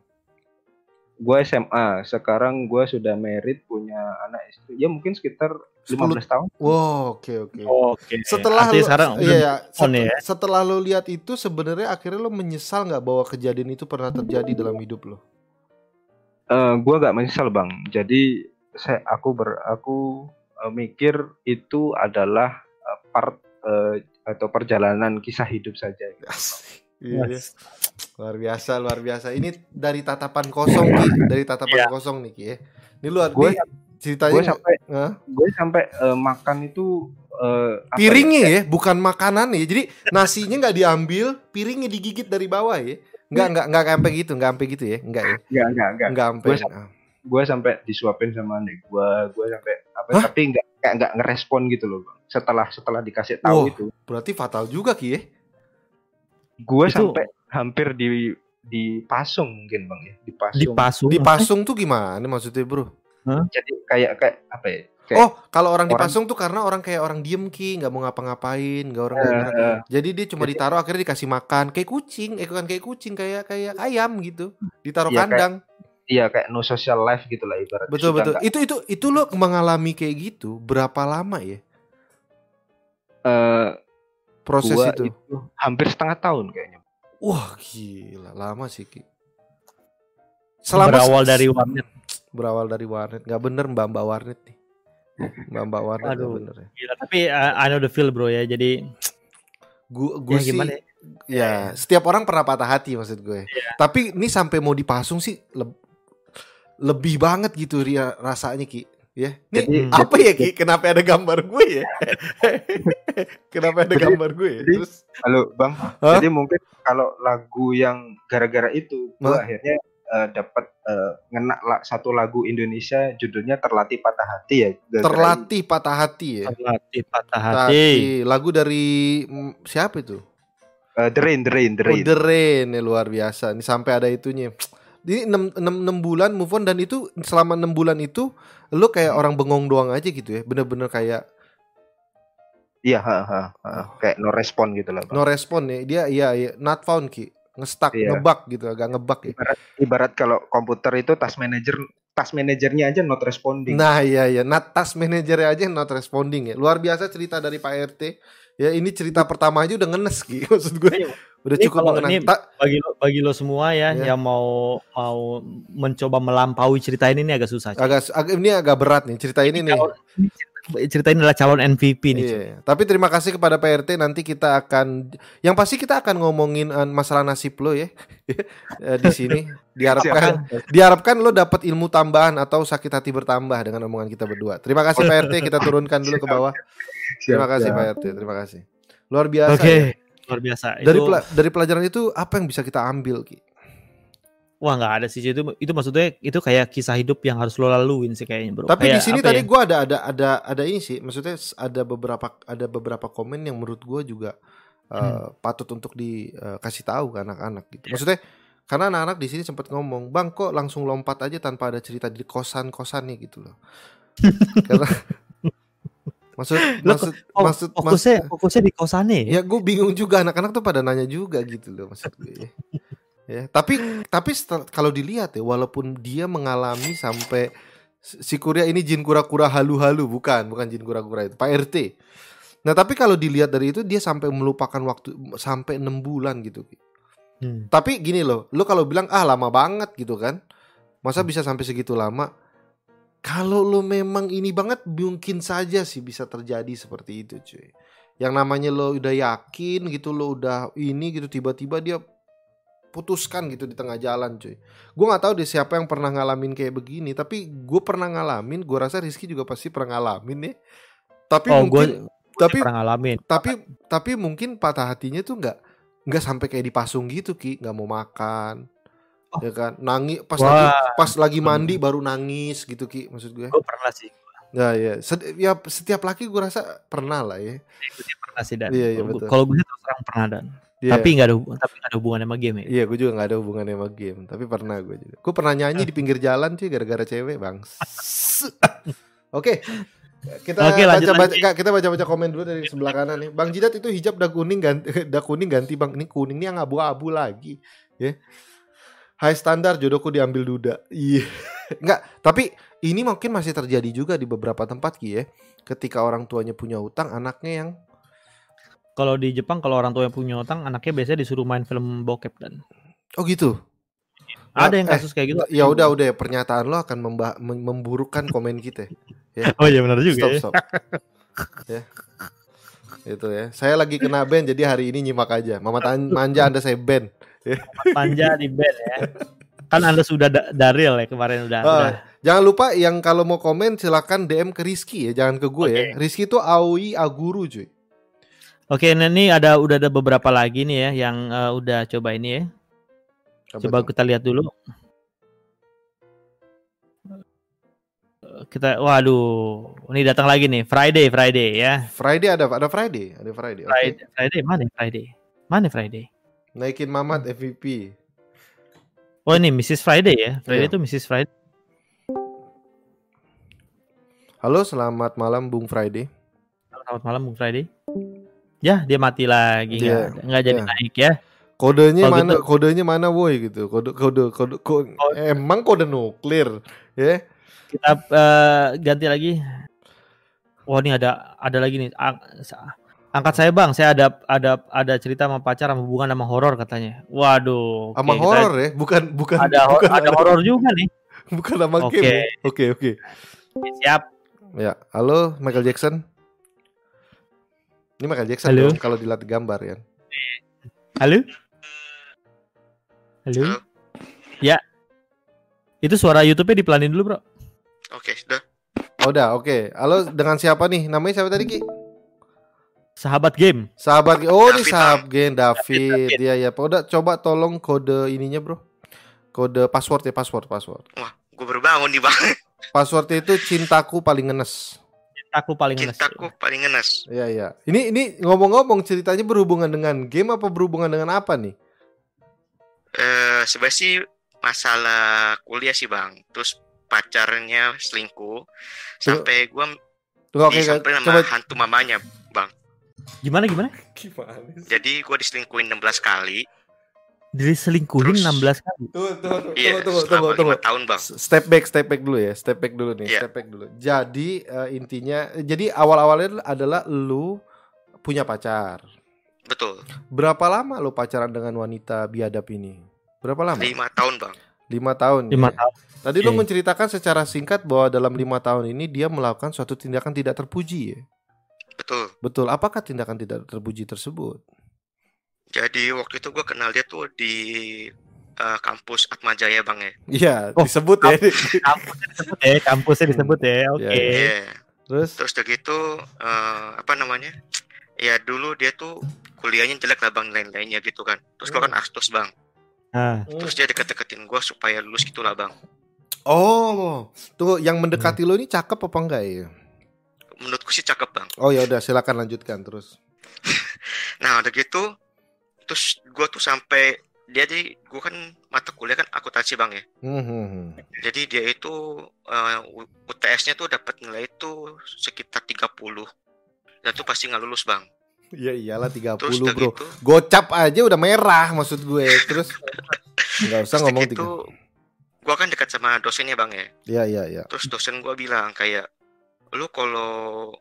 Gue SMA sekarang gue sudah married punya anak istri ya mungkin sekitar 15 tahun Wow, oke oke. Oke. Setelah Artinya lo, sekarang iya, udah ya, on set- ya. setelah lo lihat itu sebenarnya akhirnya lo menyesal nggak bahwa kejadian itu pernah terjadi dalam hidup lo? Eh gue gak menyesal bang jadi saya aku ber aku eh, mikir itu adalah eh, part eh, atau perjalanan kisah hidup saja Asik. Iya, iya. Yes. Luar biasa, luar biasa. Ini dari tatapan kosong Ki, dari tatapan Iya. kosong nih Ki ya. Ini luar Gue- nih ceritanya gue sampai Hah? gue sampai eh, makan itu eh, apa ya, piringnya ya, bukan makanan ya. Jadi nasinya nggak diambil, piringnya digigit dari bawah ya. Nggak nggak nggak sampai gitu, nggak sampai gitu ya, nggak ya, Enggak, enggak, enggak. nggak sampai. Gue sam- Gue sampai disuapin sama adik gue, gue sampai apa? Hah? Tapi enggak kayak enggak ngerespon gitu loh, bang. Setelah setelah dikasih tahu Wah. itu, Berarti fatal juga Ki ya. Gue Itu- sampai hampir di dipasung mungkin bang ya, dipasung. Dipasung. Dipasung tuh gimana maksudnya bro? Jadi kayak kayak apa ya? Kayak, Oh, kalau orang orang- dipasung tuh karena orang kayak orang diem ki, nggak mau ngapa-ngapain, nggak orang gerak. eh, Jadi dia cuma Jadi- ditaruh akhirnya dikasih makan kayak kucing, eh bukan kayak kucing kayak kayak ayam gitu, ditaruh Iya, kayak kandang. iya kayak no social life gitu lah ibaratnya. Betul betul. nggak- Itu itu itu lo mengalami kayak gitu berapa lama ya eh, proses gua itu? itu hampir setengah tahun kayaknya. Wah gila lama sih ki. Selama berawal dari warnet. berawal dari warnet, nggak bener mbak mbak warnet nih. Mbak mbak warnet Aduh. bener ya. Gila, tapi uh, I know the feel bro ya. Jadi ya gue sih gimana ya? Ya, setiap orang pernah patah hati maksud gue. Tapi ini sampai mau dipasung sih leb- lebih banget gitu Ria rasanya Ki. Ya. Nih Jadi, apa ya Ki? Kenapa ada gambar gue ya? Kenapa ada Jadi- gambar gue ya? jadi- Terus Halo bang, Hah? jadi mungkin kalau lagu yang gara-gara itu, gue Hah? akhirnya eh, dapat eh, ngena la- satu lagu Indonesia judulnya terlatih patah hati ya. Gara-gara terlatih patah hati ya. Terlatih patah hati. hati. Lagu dari mm, siapa itu? ini. Eh, The Rain, The Rain, The Oh, Rain. The Rain ya luar biasa. Ini sampai ada itunya. Ini 6, 6, bulan move on dan itu selama 6 bulan itu lu kayak orang bengong doang aja gitu ya. Bener-bener kayak Iya, ha, ha, ha. kayak no respon gitu lah. Bang. No respon ya. Dia iya, iya not found ki. Ngestak, Iya. ngebug gitu, agak ngebug ya. Ibarat, ibarat kalau komputer itu task manager, task manajernya aja not responding. Nah iya iya, not task manager aja not responding ya. Luar biasa cerita dari Pak RT. Ya ini cerita pertama aja udah ngenes Ki. Maksud gue Ini- udah ini cukup mengenang. ini- bagi lo bagi lo semua ya Ya. yang mau mau mencoba melampaui cerita ini nih agak susah. agak, agak ini agak berat nih cerita ini nih. Calon- ini cerita, cerita ini adalah calon MVP nih. cuy. Iya, tapi terima kasih kepada Pak RT nanti kita akan yang pasti kita akan ngomongin eh, masalah nasib lo ya Eh, di sini diharapkan diharapkan lo dapat ilmu tambahan atau sakit hati bertambah dengan omongan kita berdua. Terima kasih Pak RT kita turunkan dulu ke bawah. Terima Siap, kasih siap. Pak RT, terima kasih. Luar biasa. Oke, ya. luar biasa. Dari itu, pela- dari pelajaran itu apa yang bisa kita ambil Ki? wah nggak ada sih itu itu maksudnya itu kayak kisah hidup yang harus lo laluin sih kayaknya bro. Tapi di Kayak sini apa tadi ya? gua ada ada ada ada ini sih, maksudnya ada beberapa ada beberapa komen yang menurut gua juga uh, Hmm. patut untuk dikasih tahu ke anak-anak gitu. Iya. Maksudnya karena anak-anak di sini sempat ngomong, "Bang, kok langsung lompat aja tanpa ada cerita di kosan-kosan nih gitu loh." karena maksud Lo maksud Oh, maksud fokusnya maksud- fokusnya di kosannya ya. ya gue bingung juga anak-anak tuh pada nanya juga gitu loh maksud gue. ya, tapi tapi setel- kalau dilihat ya walaupun dia mengalami sampai si Kurya ini jin kura-kura halu-halu bukan, bukan jin kura-kura itu, Pak RT. Nah, tapi kalau dilihat dari itu dia sampai melupakan waktu sampai enam bulan gitu. Hmm. Tapi gini loh, lo kalau bilang ah lama banget gitu kan. Masa bisa sampai segitu lama? Kalau lo memang ini banget mungkin saja sih bisa terjadi seperti itu, cuy. Yang namanya lo udah yakin gitu, lo udah ini gitu tiba-tiba dia putuskan gitu di tengah jalan, cuy. Gue nggak tahu deh siapa yang pernah ngalamin kayak begini, tapi gue pernah ngalamin. Gue rasa Rizky juga pasti pernah ngalamin ya. Tapi Oh, mungkin, tapi pernah ngalamin. tapi tapi mungkin patah hatinya tuh nggak nggak sampai kayak dipasung gitu ki nggak mau makan. Ya kan? Nangis pas Wah. lagi pas lagi mandi baru nangis gitu ki maksud gue. Gue pernah sih, ya ya Sed- ya setiap laki gue rasa pernah lah ya. Pernah sih dan. Iya, iya, Kalau gua- betul. Kalau gue terus terang pernah dan. Iya. Tapi nggak ada tapi nggak ada hubungan sama game ya. iya gue juga nggak ada hubungannya sama game. Tapi pernah gue juga. Gue pernah nyanyi di pinggir jalan sih gara-gara cewek bang. Oke. Kita Oke, baca baca kita baca baca komen dulu dari sebelah kanan nih bang jidat itu hijab dah kuning ganti dah kuning ganti bang. Ini kuning ini yang abu-abu lagi ya high standar jodohku diambil duda iya Enggak, tapi ini mungkin masih terjadi juga di beberapa tempat Ki ya. Ketika orang tuanya punya utang, anaknya yang Kalau di Jepang kalau orang tua yang punya utang, anaknya biasanya disuruh main film bokep dan. Oh gitu. Ada yang eh, kasus kayak gitu. Ya udah udah pernyataan lo akan memba- mem- memburukkan komen kita. Oh iya benar juga. Stop ya. stop. ya. Itu ya. Saya lagi kena ban jadi hari ini nyimak aja. Mama tan- manja Anda saya ban. Panja di band ya. Kan Anda sudah da- daril ya kemarin udah. Ah, udah. Jangan lupa yang kalau mau komen silakan DM ke Rizky ya, jangan ke gue ya. Rizky itu Aoi Aguru cuy. Oke, nah ini ada udah ada beberapa lagi nih ya yang eh, udah coba ini ya. Coba tuh? kita lihat dulu. Kita waduh, ini datang lagi nih Friday Friday ya. Friday ada ada Friday, ada Friday. Friday, Friday mana Friday? Mana Friday? Naikin Mamat MVP. Oh ini Mrs. Friday ya. Friday Iya. itu Mrs. Friday. Halo, selamat malam Bung Friday. Selamat malam Bung Friday. Ya dia mati lagi Dia- nggak nggak jadi ya. naik ya. Kodenya Kalau mana? gitu- Kodenya mana, woi gitu. Kode kode kode, ko- Oh. emang kode nuklir, ya? Kita eh, ganti lagi. Wah ini ada ada lagi nih. Angkat saya bang, saya ada ada ada cerita sama pacar sama hubungan sama horor katanya. Waduh. oke, Sama kita- horor ya, bukan bukan Ada ho- bukan ada horor juga nih. bukan sama Oke. game. ya? Oke, oke. Siap. Ya, halo Michael Jackson. Ini Michael Jackson Halo. dong kalau dilihat gambar ya. Halo? Halo? Ya. Itu suara YouTube-nya dipelanin dulu, Bro. Oke, sudah. Oh, udah, oke. Halo, dengan siapa nih? Namanya siapa tadi, Ki? Sahabat game. Sahabat Oh, ini sahabat Gen David. David. Iya, ya. Udah coba tolong kode ininya, Bro. Kode password ya, password, password. Wah, gue baru bangun nih bang. Passwordnya itu cintaku paling ngenes. Aku paling ngenes. Cintaku paling ngenes. Iya, iya. Ini ini ngomong-ngomong ceritanya berhubungan dengan game apa berhubungan dengan apa nih? Eh, sebenarnya sih masalah kuliah sih bang. Terus pacarnya selingkuh sampai gue Tunggu, oke, disamperin coba sama hantu mamanya. Gimana gimana? Gimana sih? Jadi gue diselingkuhin 16 kali. Diselingkuhin Terus- 16 kali. Tunggu, tunggu, tunggu, Iya, tunggu, tunggu, selama tunggu. lima tahun bang. Step back, step back dulu ya, step back dulu nih, Iya. step back dulu. Jadi eh, intinya, jadi awal-awalnya adalah lu punya pacar. Betul. Berapa lama lu pacaran dengan wanita biadab ini? Berapa lama? Lima tahun bang. Lima tahun. 5 ya? tahun. Tadi lu Oke. menceritakan secara singkat bahwa dalam lima tahun ini dia melakukan suatu tindakan tidak terpuji ya. Betul. Betul. Apakah tindakan tidak terpuji tersebut? Jadi waktu itu gue kenal dia tuh di eh, kampus Atmajaya bang ya. Iya, Oh, disebut ya. Kampusnya disebut ya, kampusnya disebut ya. Oke. Iya, Iya. Terus? Terus udah gitu eh, apa namanya? Ya dulu dia tuh kuliahnya jelek lah bang lain-lainnya gitu kan. Terus gue kan Hmm. astos bang. Nah, Terus dia deket-deketin gue supaya lulus gitu lah bang. Oh, tunggu yang mendekati lu ini cakep apa enggak ya? Menurutku sih cakep bang. Oh ya udah silakan lanjutkan terus. Nah udah gitu. Terus gue tuh sampai dia di gue kan mata kuliah kan akuntansi bang ya. Hmm, hmm, hmm. Jadi dia itu eh, U- UTS-nya tuh dapat nilai itu sekitar 30. Dan tuh pasti nggak lulus bang. Ya iyalah 30 Terus udah bro. gitu, Gocap aja udah merah maksud gue. Terus nggak usah ngomong gitu, tiga. gue kan dekat sama dosennya bang ya. Iya iya iya. Terus dosen gue bilang kayak, lu kalau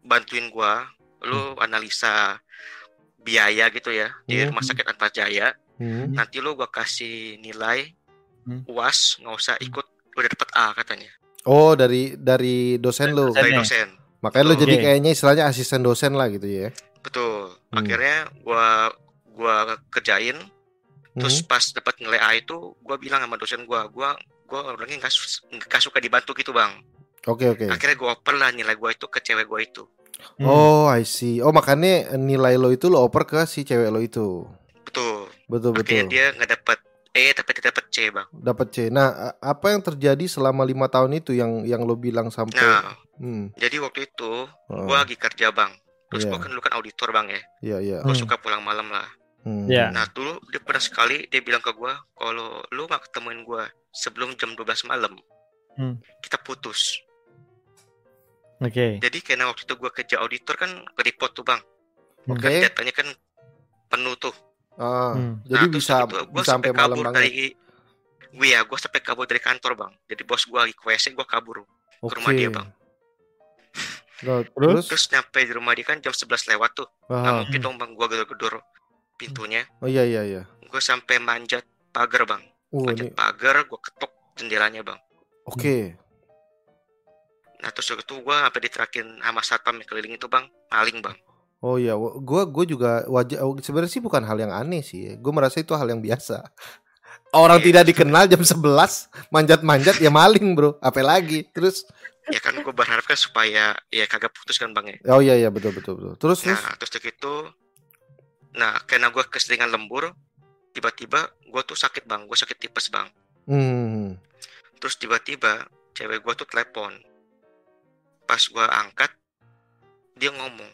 bantuin gue, lu analisa biaya gitu ya di Hmm. rumah sakit Atmajaya. Hmm. Nanti lu gue kasih nilai Hmm. uas, nggak usah ikut, udah dapet A katanya. Oh dari dari dosen lu. Dosen. Dari dosen. Makanya lu jadi kayaknya istilahnya asisten dosen lah gitu ya. Betul. Hmm. Akhirnya gua gua kerjain terus Hmm. pas dapat nilai A itu gua bilang sama dosen gua, gua gua orangnya nggak suka dibantu gitu, Bang. Oke oke. Akhirnya gua oper lah nilai gua itu ke cewek gua itu. hmm. Oh I see. Oh makanya nilai lo itu lo oper ke si cewek lo itu. Betul. Betul Akhirnya betul. dia nggak dapat E tapi dia dapat C, Bang. Dapat C. Nah apa yang terjadi selama lima tahun itu yang yang lo bilang sampai? Nah, Hmm. jadi waktu itu oh, gua lagi kerja, Bang. Terus Iya. gua kan dulu kan auditor, Bang ya. Iya iya. Gua Hmm. suka pulang malam lah. Hmm. Iya. Nah, dulu dia pernah sekali dia bilang ke gua, kalau lu nggak ketemuin gua sebelum jam 12 malam, Hmm. kita putus. Oke. Jadi karena waktu itu gue kerja auditor kan ke report tuh bang. Oke. Kan datanya kan penuh tuh. Ah, Hmm. Jadi terus bisa gitu, gua bisa sampai malam kabur banget. dari gue ya, gue sampai kabur dari kantor bang. Jadi bos gue lagi ke WC, gue kabur. Oke. rumah dia, Bang. Nah, terus? Terus nyampe di rumah dia kan jam 11 lewat tuh. Nggak Ah, mungkin dong bang, gue gedor-gedor pintunya. oh iya iya iya. Gue sampai manjat pagar bang. Uh, Manjat ini pagar, gue ketok jendelanya bang. oke. Nah terus waktu itu gue sampai diterakin sama satpam yang keliling itu bang, maling bang. Oh iya, gua gua juga wajah sebenarnya sih bukan hal yang aneh sih. Gue merasa itu hal yang biasa. Orang Iya. tidak dikenal jam 11 manjat-manjat ya maling, Bro. Apa lagi? Terus Ya kan gue berharap kan supaya ya kagak putus kan bang ya. oh iya iya betul betul betul. Terus terus Nah, terus udah gitu, nah karena gue keseringan lembur, tiba-tiba gue tuh sakit bang, gue sakit tipes bang. hmm. Terus tiba-tiba cewek gue tuh telepon. Pas gue angkat, dia ngomong,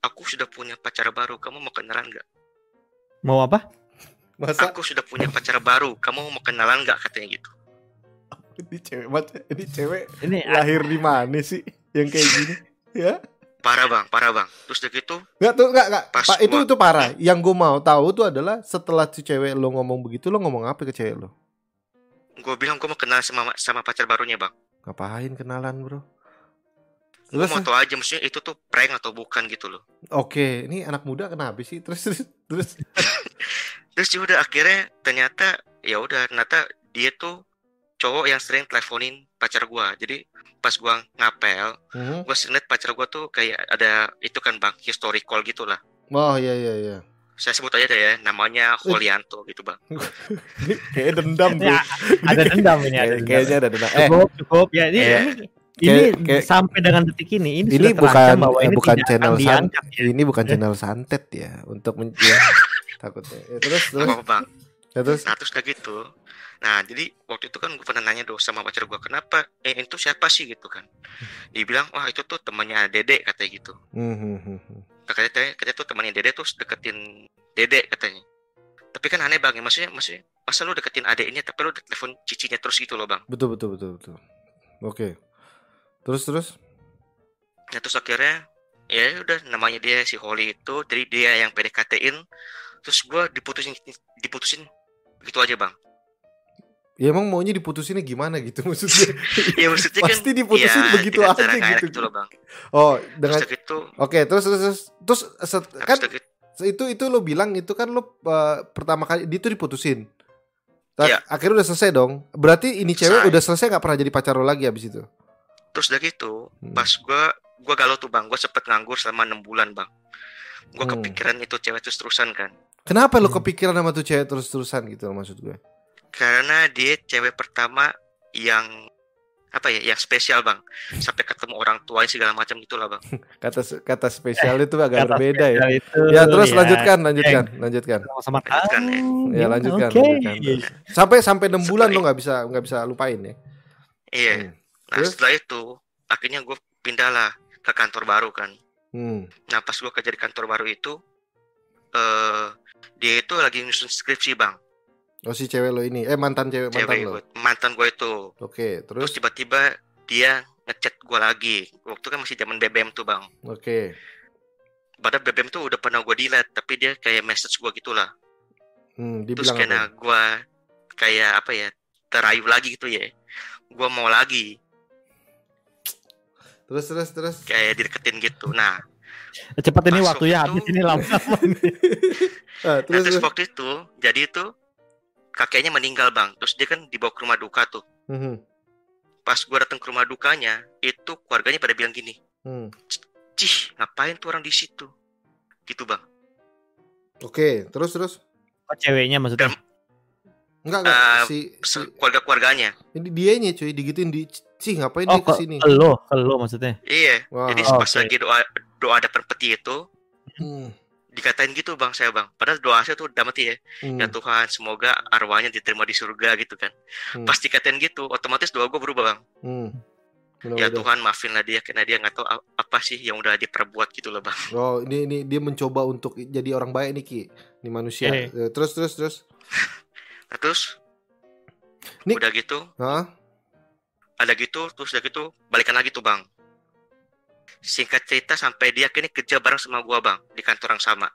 aku sudah punya pacar baru, kamu mau kenalan nggak? Mau apa? Masa Aku sudah punya pacar baru, kamu mau kenalan nggak katanya gitu. ini cewek ini cewek Ini lahir di mana sih yang kayak gini? Ya? Parah bang, parah bang. Terus udah gitu, Enggak tuh enggak enggak. Pas Pak, itu gua- itu parah. Yang gue mau tahu tuh adalah setelah si cewek lo ngomong begitu lo ngomong apa ke cewek lo? gue bilang gue mau kenal sama sama pacar barunya bang. Ngapain kenalan, Bro? Gue mau tahu aja maksudnya itu tuh prank atau bukan gitu loh. Oke, ini anak muda kenapa sih? Terus terus terus. Terus ya udah akhirnya ternyata ya udah ternyata dia tuh cowok yang sering teleponin pacar gua. Jadi pas gua ngapel, Hmm. gua sering liat pacar gua tuh kayak ada itu kan bang history call gitu lah. Oh iya iya iya. Saya sebut aja deh ya, namanya Holianto gitu bang. Kayak dendam, Bro. Ya, ada dendam ini ada dendam. kayaknya ada dendam. Eh, Cukup, cukup ya ini Iya. Ini, Kayak- kayak- sampai dengan detik ini ini, ini sudah bukan bahwa ini bukan tidak akan channel san, diangkat ya. ini bukan channel santet ya untuk men ya, takutnya. Ya, terus terus apa-apa bang. ya, terus Nah terus kayak gitu. Nah jadi waktu itu kan gue pernah nanya tuh sama pacar gua kenapa? Eh itu siapa sih gitu kan? Dia bilang wah itu tuh temannya Dede katanya gitu. Hmm, hmm, hmm, hmm. Katanya katanya tuh temannya Dede tuh deketin Dede katanya. Tapi kan aneh bang, ya maksudnya maksudnya masa lu deketin adeknya tapi lu telepon cicinya terus gitu loh bang. betul betul betul betul. Oke. Terus terus Nah terus akhirnya ya udah namanya dia si Holly itu jadi dia yang PDKT-in terus gua diputusin diputusin gitu aja bang Ya emang maunya diputusinnya gimana gitu maksudnya. ya maksudnya kan Pasti diputusin ya, begitu aja gitu. gitu loh bang Oh, terus dengan udah gitu Oke, terus terus terus, terus set- kan gitu itu itu lo bilang itu kan lo uh, pertama kali itu diputusin. Ta- Iya. Akhirnya udah selesai dong. Berarti ini cewek udah selesai nggak pernah jadi pacar lo lagi abis itu. Terus udah gitu Hmm. pas gua gua galau tuh bang gua sempet nganggur selama enam bulan bang gua Hmm. kepikiran itu cewek terus terusan kan Kenapa lo Hmm. kepikiran sama tuh cewek terus-terusan gitu loh maksud gue? karena dia cewek pertama yang apa ya yang spesial bang sampai ketemu orang tuanya segala macam gitulah bang Kata kata spesial itu agak Kata berbeda ya. itu, Ya terus ya, lanjutkan, lanjutkan, lanjutkan. Sama-sama Lanjutkan, ya. Ya lanjutkan, Oke. lanjutkan. Sampai sampai enam bulan lo nggak bisa nggak bisa lupain ya. iya Hmm. Nah Terus? setelah itu akhirnya gue pindah lah ke kantor baru kan. Hmm. nah pas gue kerja di kantor baru itu eh dia itu lagi nyusun skripsi bang. Oh si cewek lo ini, eh mantan cewek mantan cewek lo. gue mantan gue itu. Oke, terus? Terus tiba-tiba dia ngechat gue lagi. Waktu kan masih zaman BBM tuh bang. Oke. padahal BBM tuh udah pernah gue delete tapi dia kayak message gue gitulah Hmm, terus karena gue kayak apa ya terayu lagi gitu ya. Gue mau lagi Terus terus terus. kayak dideketin gitu nah Cepat ini waktunya itu- habis ini nih. Ah, Nah, terus, terus terus. waktu itu jadi itu kakeknya meninggal bang terus dia kan dibawa ke rumah duka tuh Mhm. pas gua datang ke rumah dukanya itu keluarganya pada bilang gini Hmm. cih ngapain tuh orang di situ gitu bang Oke, terus terus. Oh, ceweknya maksudnya. Enggak enggak Eh, si, si keluarga keluarganya ini dianya cuy digituin di cih ngapain Oh, dia ke, ke sini? ke lo, ke lo maksudnya. iya Wah. jadi Oh, pas oke. lagi doa doa depan peti itu Hmm. dikatain gitu bang saya bang padahal doa saya tuh udah mati ya Hmm. ya Tuhan semoga arwahnya diterima di surga gitu kan Hmm. pas dikatain gitu otomatis doa gue berubah bang Hmm. ya Mudah-mudahan. Tuhan maafinlah dia karena dia nggak tahu apa sih yang udah diperbuat gitu loh bang Oh, ini ini dia mencoba untuk jadi orang baik nih Ki. Ini manusia. Eh. Eh, Terus terus terus. nah, terus Nih- udah gitu Hah? Ada gitu terus udah gitu balikan lagi tuh bang singkat cerita sampai dia akhirnya kerja bareng sama gua bang di kantor yang sama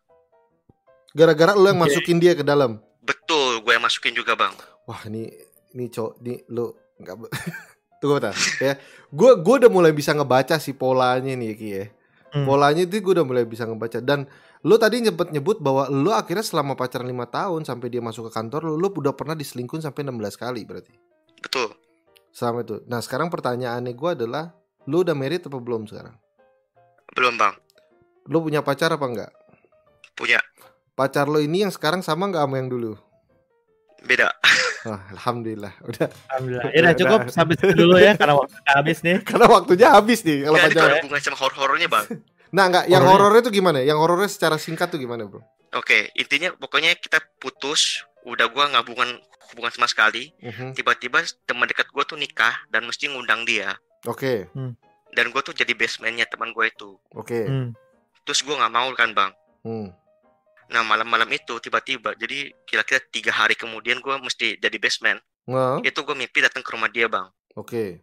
Gara-gara lu yang Oke. masukin dia ke dalam. betul gue yang masukin juga bang Wah, ini ini cowok ini lu enggak Tunggu bentar ya. Gue gue udah mulai bisa ngebaca si polanya nih Ki ya. Hmm. Polanya itu gue udah mulai bisa ngebaca dan lu tadi nyebut nyebut bahwa lu akhirnya selama pacaran lima tahun sampai dia masuk ke kantor lu, lu udah pernah diselingkuhin sampai 16 kali berarti. betul Selama itu. Nah, sekarang pertanyaannya gue adalah lu udah married apa belum sekarang? belum bang Lu punya pacar apa enggak? punya Pacar lo ini yang sekarang sama nggak sama yang dulu? beda Wah, alhamdulillah. Udah. Alhamdulillah. Ya udah cukup sampai situ dulu ya karena waktu habis nih. Karena waktunya habis nih kalau pacaran. ada hubungan sama horor-horornya bang Nah, enggak, yang Horornya. horornya itu gimana? Yang horornya secara singkat tuh gimana, Bro? oke intinya pokoknya kita putus udah gua nggak hubungan sama sekali Mhm. tiba-tiba teman dekat gua tuh nikah dan mesti ngundang dia Oke, dan gua tuh jadi basementnya teman gue itu oke. Hmm. terus gua nggak mau kan bang Hmm. nah malam-malam itu tiba-tiba jadi kira-kira tiga hari kemudian gua mesti jadi basement Nah, itu gue mimpi datang ke rumah dia bang oke.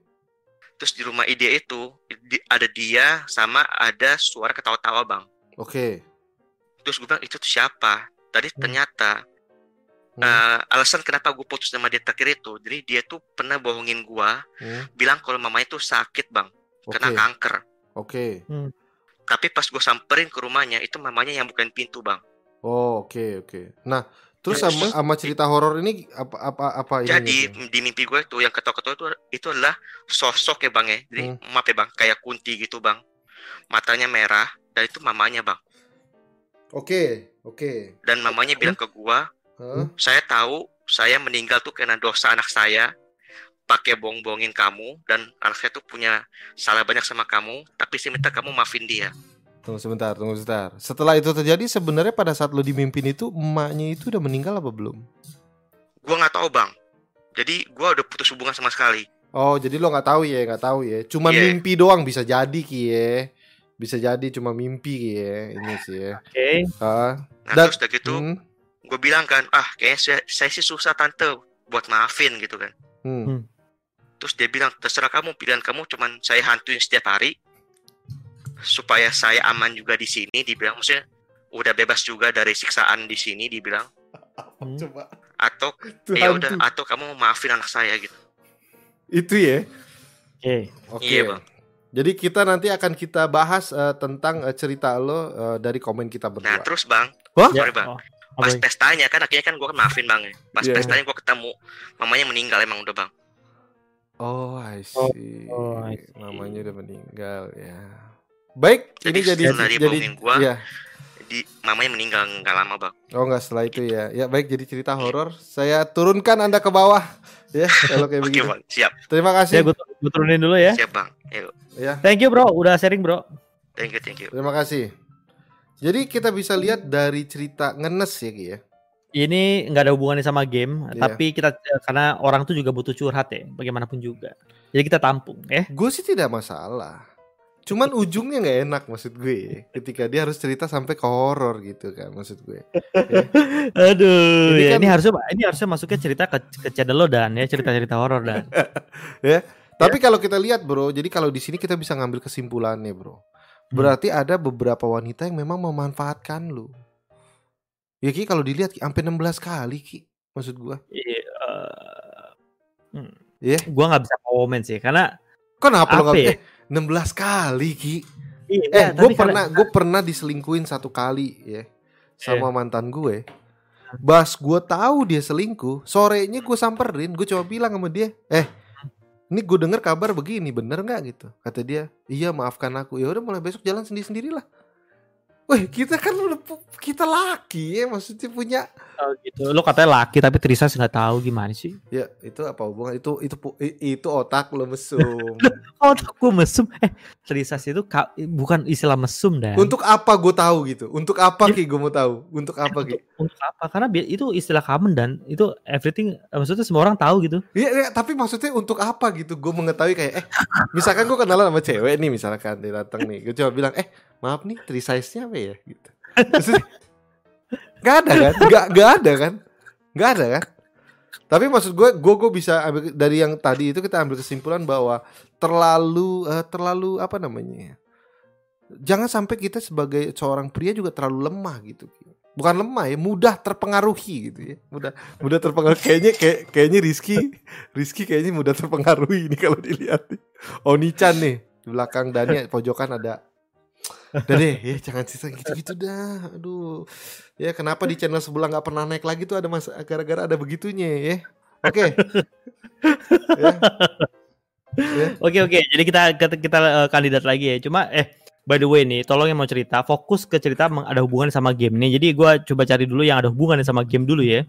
terus di rumah ide itu di- ada dia sama ada suara ketawa-tawa bang Oke. terus gue bilang itu tuh siapa tadi Hmm. ternyata Hmm. eh, alasan kenapa gue putus sama dia terakhir itu jadi dia tuh pernah bohongin gue Hmm. bilang kalau mamanya tuh sakit bang Oke. kena kanker Oke. tapi pas gue samperin ke rumahnya itu mamanya yang bukain pintu bang Oh, oke, oke. Nah, terus sama sama cerita horor ini apa apa apa jadi tuh? di mimpi gue tuh yang ketawa-ketawa itu itu adalah sosok ya bang ya jadi Hmm. maaf ya bang kayak kunti gitu bang matanya merah dan itu mamanya bang Oke, oke. dan mamanya bilang ke gua Hah? saya tahu saya meninggal tuh karena dosa anak saya pakai bohong-bohongin kamu dan anak saya tuh punya salah banyak sama kamu tapi saya minta kamu maafin dia Tunggu sebentar, tunggu sebentar. Setelah itu terjadi sebenarnya pada saat lo dimimpin itu emaknya itu udah meninggal apa belum? gua nggak tahu bang jadi gua udah putus hubungan sama sekali Oh, jadi lo nggak tahu ya, nggak tahu ya. Cuman Iya. mimpi doang bisa jadi ki ya. Bisa jadi cuma mimpi ki ya. Ini sih ya. Oke. Ah, nah Dan- terus udah gitu hmm, gue bilang kan ah kayaknya saya, saya sih susah tante buat maafin gitu kan hmm. terus dia bilang terserah kamu pilihan kamu cuman saya hantuin setiap hari supaya saya aman juga di sini dibilang maksudnya udah bebas juga dari siksaan di sini dibilang Hmm. Coba. atau ya udah atau kamu maafin anak saya gitu Itu ya. Oke. Oke. Iya, Bang. Jadi kita nanti akan kita bahas eh, tentang eh, cerita lo eh, dari komen kita nah berdua. terus bang Wah? sorry bang Oh, pas apa? pestanya kan akhirnya kan gue kan maafin bang ya pas Iya. pestanya gue ketemu mamanya meninggal emang udah bang Oh, I see. oh, I see. Mamanya udah meninggal ya. Baik, Jadi ini jadi setelah dia jadi gua, ya. di mamanya meninggal nggak lama bang Oh, enggak setelah itu ya. Ya, baik jadi cerita horor. Saya turunkan Anda ke bawah ya kalau kayak begitu. bang siap Terima Ya kasih. gue, gue turunin dulu ya. siap bang Ayo. Ya, Thank you bro, udah sharing bro. thank you thank you terima kasih. Jadi kita bisa lihat dari cerita ngenes ya, Ki ya. Ini nggak ada hubungannya sama game, Iya. tapi kita karena orang tuh juga butuh curhat ya, bagaimanapun juga. Jadi kita tampung ya. Gue sih tidak masalah. Cuman ujungnya nggak enak maksud gue. Ketika dia harus cerita sampai ke horor gitu kan maksud gue. Aduh, Ini ya, kan- ini harusnya ini harusnya masuknya cerita ke, ke channel lo dan ya cerita-cerita horor dan. Tapi kalau kita lihat bro, jadi kalau di sini kita bisa ngambil kesimpulannya bro. Berarti ada beberapa wanita yang memang memanfaatkan lu. Ya Ki kalau dilihat Ki, sampai 16 kali Ki. Maksud gua. Iya, eh, hmm. Iya. Gua nggak bisa komen sih karena Kenapa lo Apa nggak ya? eh, 16 kali Ki? iya, Eh, gue pernah gue pernah diselingkuhin satu kali ya sama mantan gue. Bas gue tahu dia selingkuh, sorenya gue samperin, gue coba bilang sama dia, eh, ini gue dengar kabar begini, bener nggak gitu? Kata dia, iya maafkan aku. Ya udah mulai besok jalan sendiri sendirilah. Wih kita kan kita laki ya, maksudnya punya Oh, gitu. Lo katanya laki tapi Trisas nggak tahu gimana sih? ya itu apa hubungan itu itu itu otak lo mesum. Oh, aku mesum. Eh, Trisas itu ka- bukan istilah mesum dan. Untuk apa gue tahu gitu? Untuk apa ki gue mau tahu? Untuk apa ki? Untuk apa? Karena itu istilah common dan itu everything. eh, Maksudnya semua orang tahu gitu. Iya, iya, tapi maksudnya untuk apa gitu? Gue mengetahui kayak, eh, misalkan gue kenalan sama cewek nih, misalkan dia datang nih, gue coba bilang, eh, maaf nih, three size-nya apa ya? Gitu. Maksudnya, gak ada kan? Gak, gak ada kan? Gak ada kan? Tapi maksud gue, gue gue bisa ambil dari yang tadi itu kita ambil kesimpulan bahwa terlalu eh, terlalu apa namanya? ya, Jangan sampai kita sebagai seorang pria juga terlalu lemah gitu. Bukan lemah ya, mudah terpengaruhi gitu ya. Mudah mudah terpengaruhi kayaknya kayak kayaknya Rizky Rizky kayaknya mudah terpengaruhi ini kalau dilihat. Oni-chan nih di belakang Dani pojokan ada Udah deh ya jangan cerita gitu-gitu dah Aduh Ya kenapa di channel sebelah nggak pernah naik lagi tuh ada mas Gara-gara ada begitunya ya Oke Ya. Oke oke. Jadi kita kita, kita, eh, kandidat lagi ya. Cuma eh by the way nih, tolong yang mau cerita fokus ke cerita ada hubungan sama game nih. Jadi gua coba cari dulu yang ada hubungan sama game dulu ya.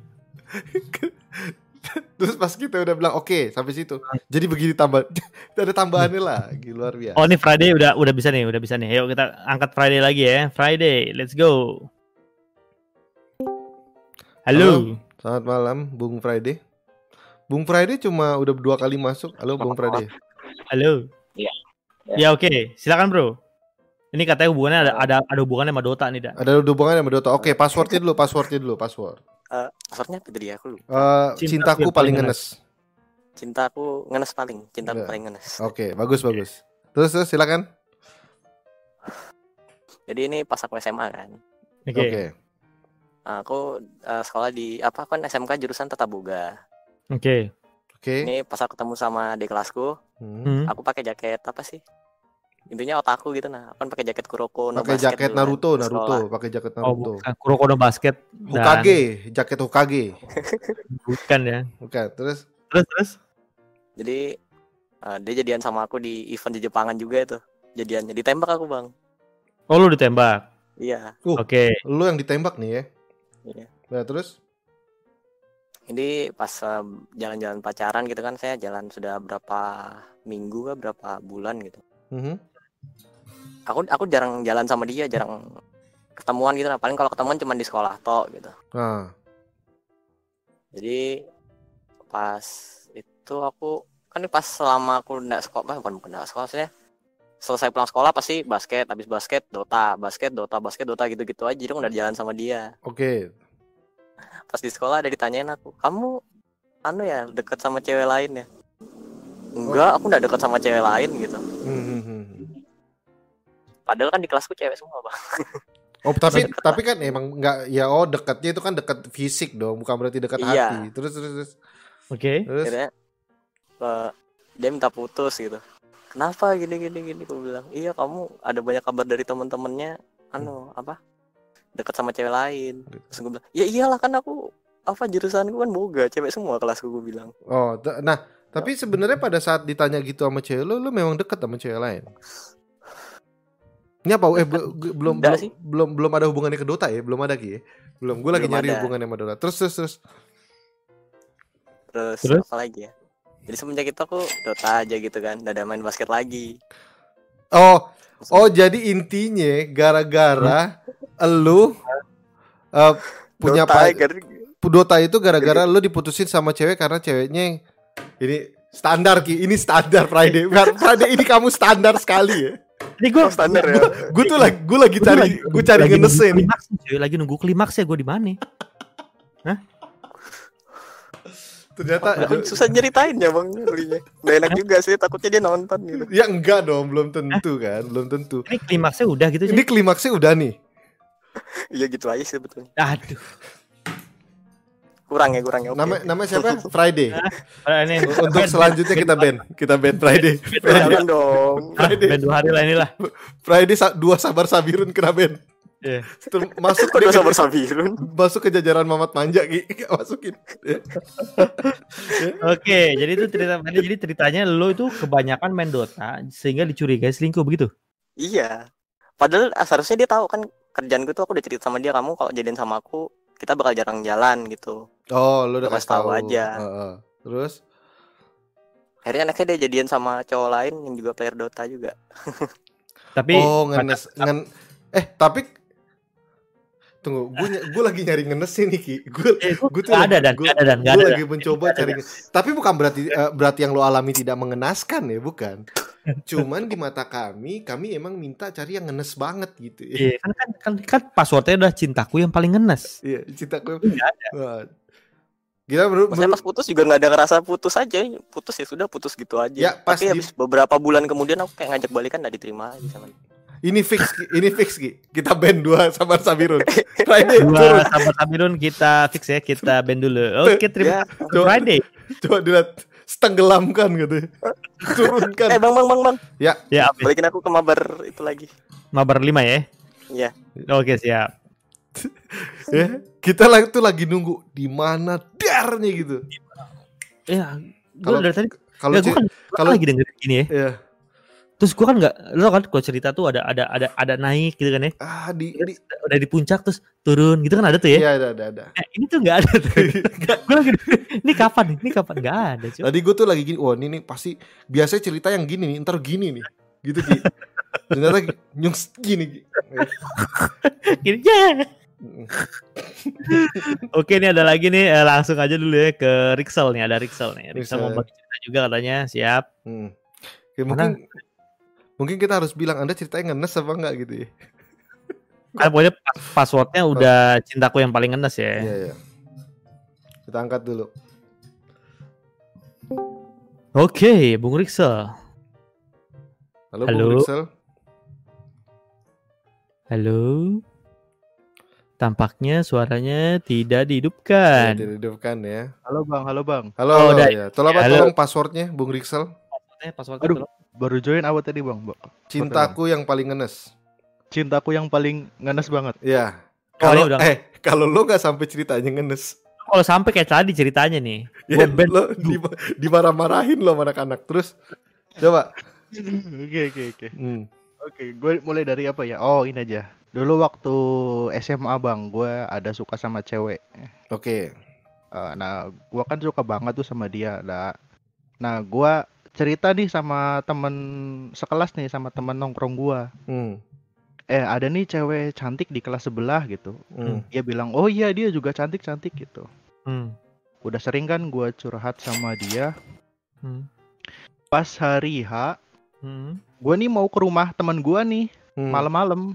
Terus pas kita udah bilang oke sampai situ Jadi begini tambah Ada tambahannya lagi luar biasa Oh ini Friday udah udah bisa nih, udah bisa nih. Ayo kita angkat Friday lagi ya. Friday, let's go. Halo. Selamat malam Bung Friday Bung Friday cuma udah dua kali masuk Halo Bung Friday Halo. Iya. Ya oke, silakan bro. Ini katanya hubungannya ada ada ada hubungannya sama Dota nih, Dan. Ada hubungannya sama Dota Oke passwordnya dulu Passwordnya dulu Password Eh, passwordnya apa tadi aku lupa. Eh, Cintaku Cintaku paling paling ngenes Cintaku ngenes paling, cintaku Iya. paling ngenes. Oke bagus bagus Terus terus silakan Jadi ini pas aku SMA kan. Oke. Oke Aku eh, sekolah di apa kan SMK jurusan Tata Boga. Oke. Oke Ini pas aku ketemu sama di kelasku, Hmm. Hmm. aku pakai jaket apa sih? Intinya otaku gitu nah. Kan pakai jaket Kuroko no Pakai jaket dulu kan, Naruto Naruto. Pakai jaket Oh, Naruto bukan Kuroko no basket. Dan- Hokage Jaket Hokage Bukan ya. Bukan Terus Terus terus. Jadi eh, dia jadian sama aku di event di Jepangan juga itu. Jadiannya ditembak aku, Bang. Oh lu ditembak. Iya. Uh. Oke. Lu yang ditembak nih ya Iya. Nah terus Ini pas eh, jalan-jalan pacaran gitu kan saya jalan sudah berapa minggu kah, berapa bulan gitu. Mhm. Aku aku jarang jalan sama dia, jarang ketemuan gitu. Nah, paling kalau ketemuan cuma di sekolah tok gitu. Nah Jadi pas itu aku kan pas selama aku nggak sekolah, bukan bukan nggak sekolah maksudnya selesai pulang sekolah pasti basket, habis basket Dota, basket Dota, basket Dota gitu-gitu aja. Jadi aku udah jalan sama dia. Oke Pas di sekolah ada ditanyain aku, kamu anu ya deket sama cewek lain ya? Enggak, aku nggak deket sama cewek lain gitu. Hmm, hmm, hmm. Padahal kan di kelasku cewek semua bang. Oh tapi tapi kan emang nggak ya oh dekatnya itu kan dekat fisik dong bukan berarti dekat Iya. hati. Terus terus terus, Oke. terus? Akhirnya eh, dia minta putus gitu. Kenapa gini gini gini? Gue bilang iya kamu ada banyak kabar dari teman-temannya anu apa? Dekat sama cewek lain. Terus gue bilang ya iyalah kan aku apa jurusanku kan boga cewek semua kelasku gue bilang. Oh nah tapi sebenarnya pada saat ditanya gitu sama cewek lo lo memang dekat sama cewek lain ini apa eh be- belum belum, sih. belum belum ada hubungannya ke Dota ya? Belum ada ki ya? belum. Gue lagi Belum nyari ada. hubungannya sama Dota. Terus terus terus. Terus, Terus? apa lagi ya? Jadi semenjak itu aku Dota aja gitu kan. Udah ada main basket lagi. Oh oh jadi intinya gara-gara lu eh, punya Dota, pa-. Dota itu gara-gara lu diputusin sama cewek karena ceweknya ini standar ki. Ini standar Friday. Friday ini kamu standar sekali ya Ini gue standar ya. gue tuh lagi gue lagi cari gue cari ngenesin klimaks cuy, lagi nunggu klimaks ya gue di mana? ternyata susah nyeritain ya bang Linya. Nggak enak juga sih takutnya dia nonton gitu. Ya enggak dong belum tentu kan belum tentu. Ini klimaksnya udah gitu ini klimaksnya udah nih. Iya gitu aja sih sebetulnya Aduh. Kurang ya kurang ya. Oke. nama nama siapa? Friday. Ah, Ini untuk selanjutnya kita ban kita ban Friday. Jangan dong. Ah, band dua hari lah inilah. Friday sa- dua sabar sabirun kena ban Iya. Terus masuk ke- sabar sabirun masuk ke jajaran Mamat Manja Ki. Masukin. Oke, jadi itu cerita jadi ceritanya lo itu kebanyakan main Dota sehingga dicurigai selingkuh begitu. Iya. Padahal ah, seharusnya dia tahu kan Kerjaan gue tuh aku udah cerita sama dia Kamu kalau jadian sama aku Kita bakal jarang jalan gitu oh lu udah kasih tahu. aja. Heeh. terus? Akhirnya anaknya dia jadian sama cowok lain Yang juga player Dota juga. Tapi oh ngenes ngen eh tapi tunggu gue gue lagi nyari ngenes nih ki. Gue eh, gua- gue tuh ada dan. gua- ada dan. Gue ada. lagi mencoba cari tapi bukan berarti eh, berarti yang lo alami tidak mengenaskan ya bukan. Cuman di mata kami kami emang minta cari yang ngenes banget gitu ya. Iya, kan, kan, kan, kan passwordnya udah cintaku yang paling ngenes. iya cinta gue Nggak Gila bro, Maksudnya pas putus juga nggak ada ngerasa putus aja Putus ya sudah putus gitu aja Ya, pas Tapi di- habis beberapa bulan kemudian Aku kayak ngajak balikan nggak diterima aja sama dia. ini fix ini fix Ki. kita band dua sabar sabirun Friday turun Dua sahabat Sabirun kita fix ya, kita band dulu. Oke, terima Ya. kasih Friday. coba dilihat setenggelamkan gitu turunkan Eh bang bang bang bang Ya, apa? Balikin aku ke mabar itu lagi Mabar 5 ya. Iya Oke, siap. ya kita lagi tuh lagi nunggu di mana darnya gitu Ya, gue dari tadi kalau ya, gue kan, kan kalau- lagi dengerin gini ya. ya Terus gue kan nggak, lo kan kalau cerita tuh ada ada ada ada naik gitu kan ya. ah di, di Udah di puncak terus turun gitu kan ada tuh ya. ya ada ada ada Nah, ini tuh nggak ada tuh. gue lagi ini kapan nih? Ini kapan? Nggak ada cuy. tadi gue tuh lagi gini wah ini nih pasti biasanya cerita yang gini nih ntar gini nih gitu Ki ternyata nyungs gini. Gini ya. Oke ini ada lagi nih eh, langsung aja dulu ya ke Rixel nih ada Rixel nih. Rixel mau Rixel. bagi cerita juga katanya siap. Hmm. Ya, mungkin mungkin kita harus bilang anda ceritanya ngenes apa enggak gitu ya Kan pokoknya pas- passwordnya udah cintaku yang paling ngenes ya. iya iya kita angkat dulu Oke, Bung Rixel. halo, Halo. Bung Rizal Halo. Tampaknya suaranya tidak Ya, dihidupkan. dihidupkan ya Halo bang, halo bang. halo Oh, halo udah. ya tolong apa Halo. tolong passwordnya Bung Rixel Passwordnya, passwordnya Aduh. tolong. Baru join apa tadi bang? Ba- cintaku yang paling ngenes Cintaku yang paling ngenes banget. ya Oh, kalau udah. eh kalau lo nggak sampai ceritanya ngenes Kalau sampai kayak tadi ceritanya nih. ya ban lo di, dimarah-marahin lo sama anak-anak terus coba Oke oke oke. hmm. Oke, gue mulai dari apa ya? Oh ini aja. Dulu waktu SMA bang, gue ada suka sama cewek. oke Eh, nah, gue kan suka banget tuh sama dia. Nah, nah gue cerita nih sama temen sekelas nih sama temen nongkrong gue. hmm. Eh ada nih cewek cantik di kelas sebelah gitu. Hmm. Dia bilang, oh iya dia juga cantik cantik gitu. Hmm. Udah sering kan gue curhat sama dia. Hmm. Pas hari H, Hmm. gue nih mau ke rumah teman gue nih Hmm. malam-malam.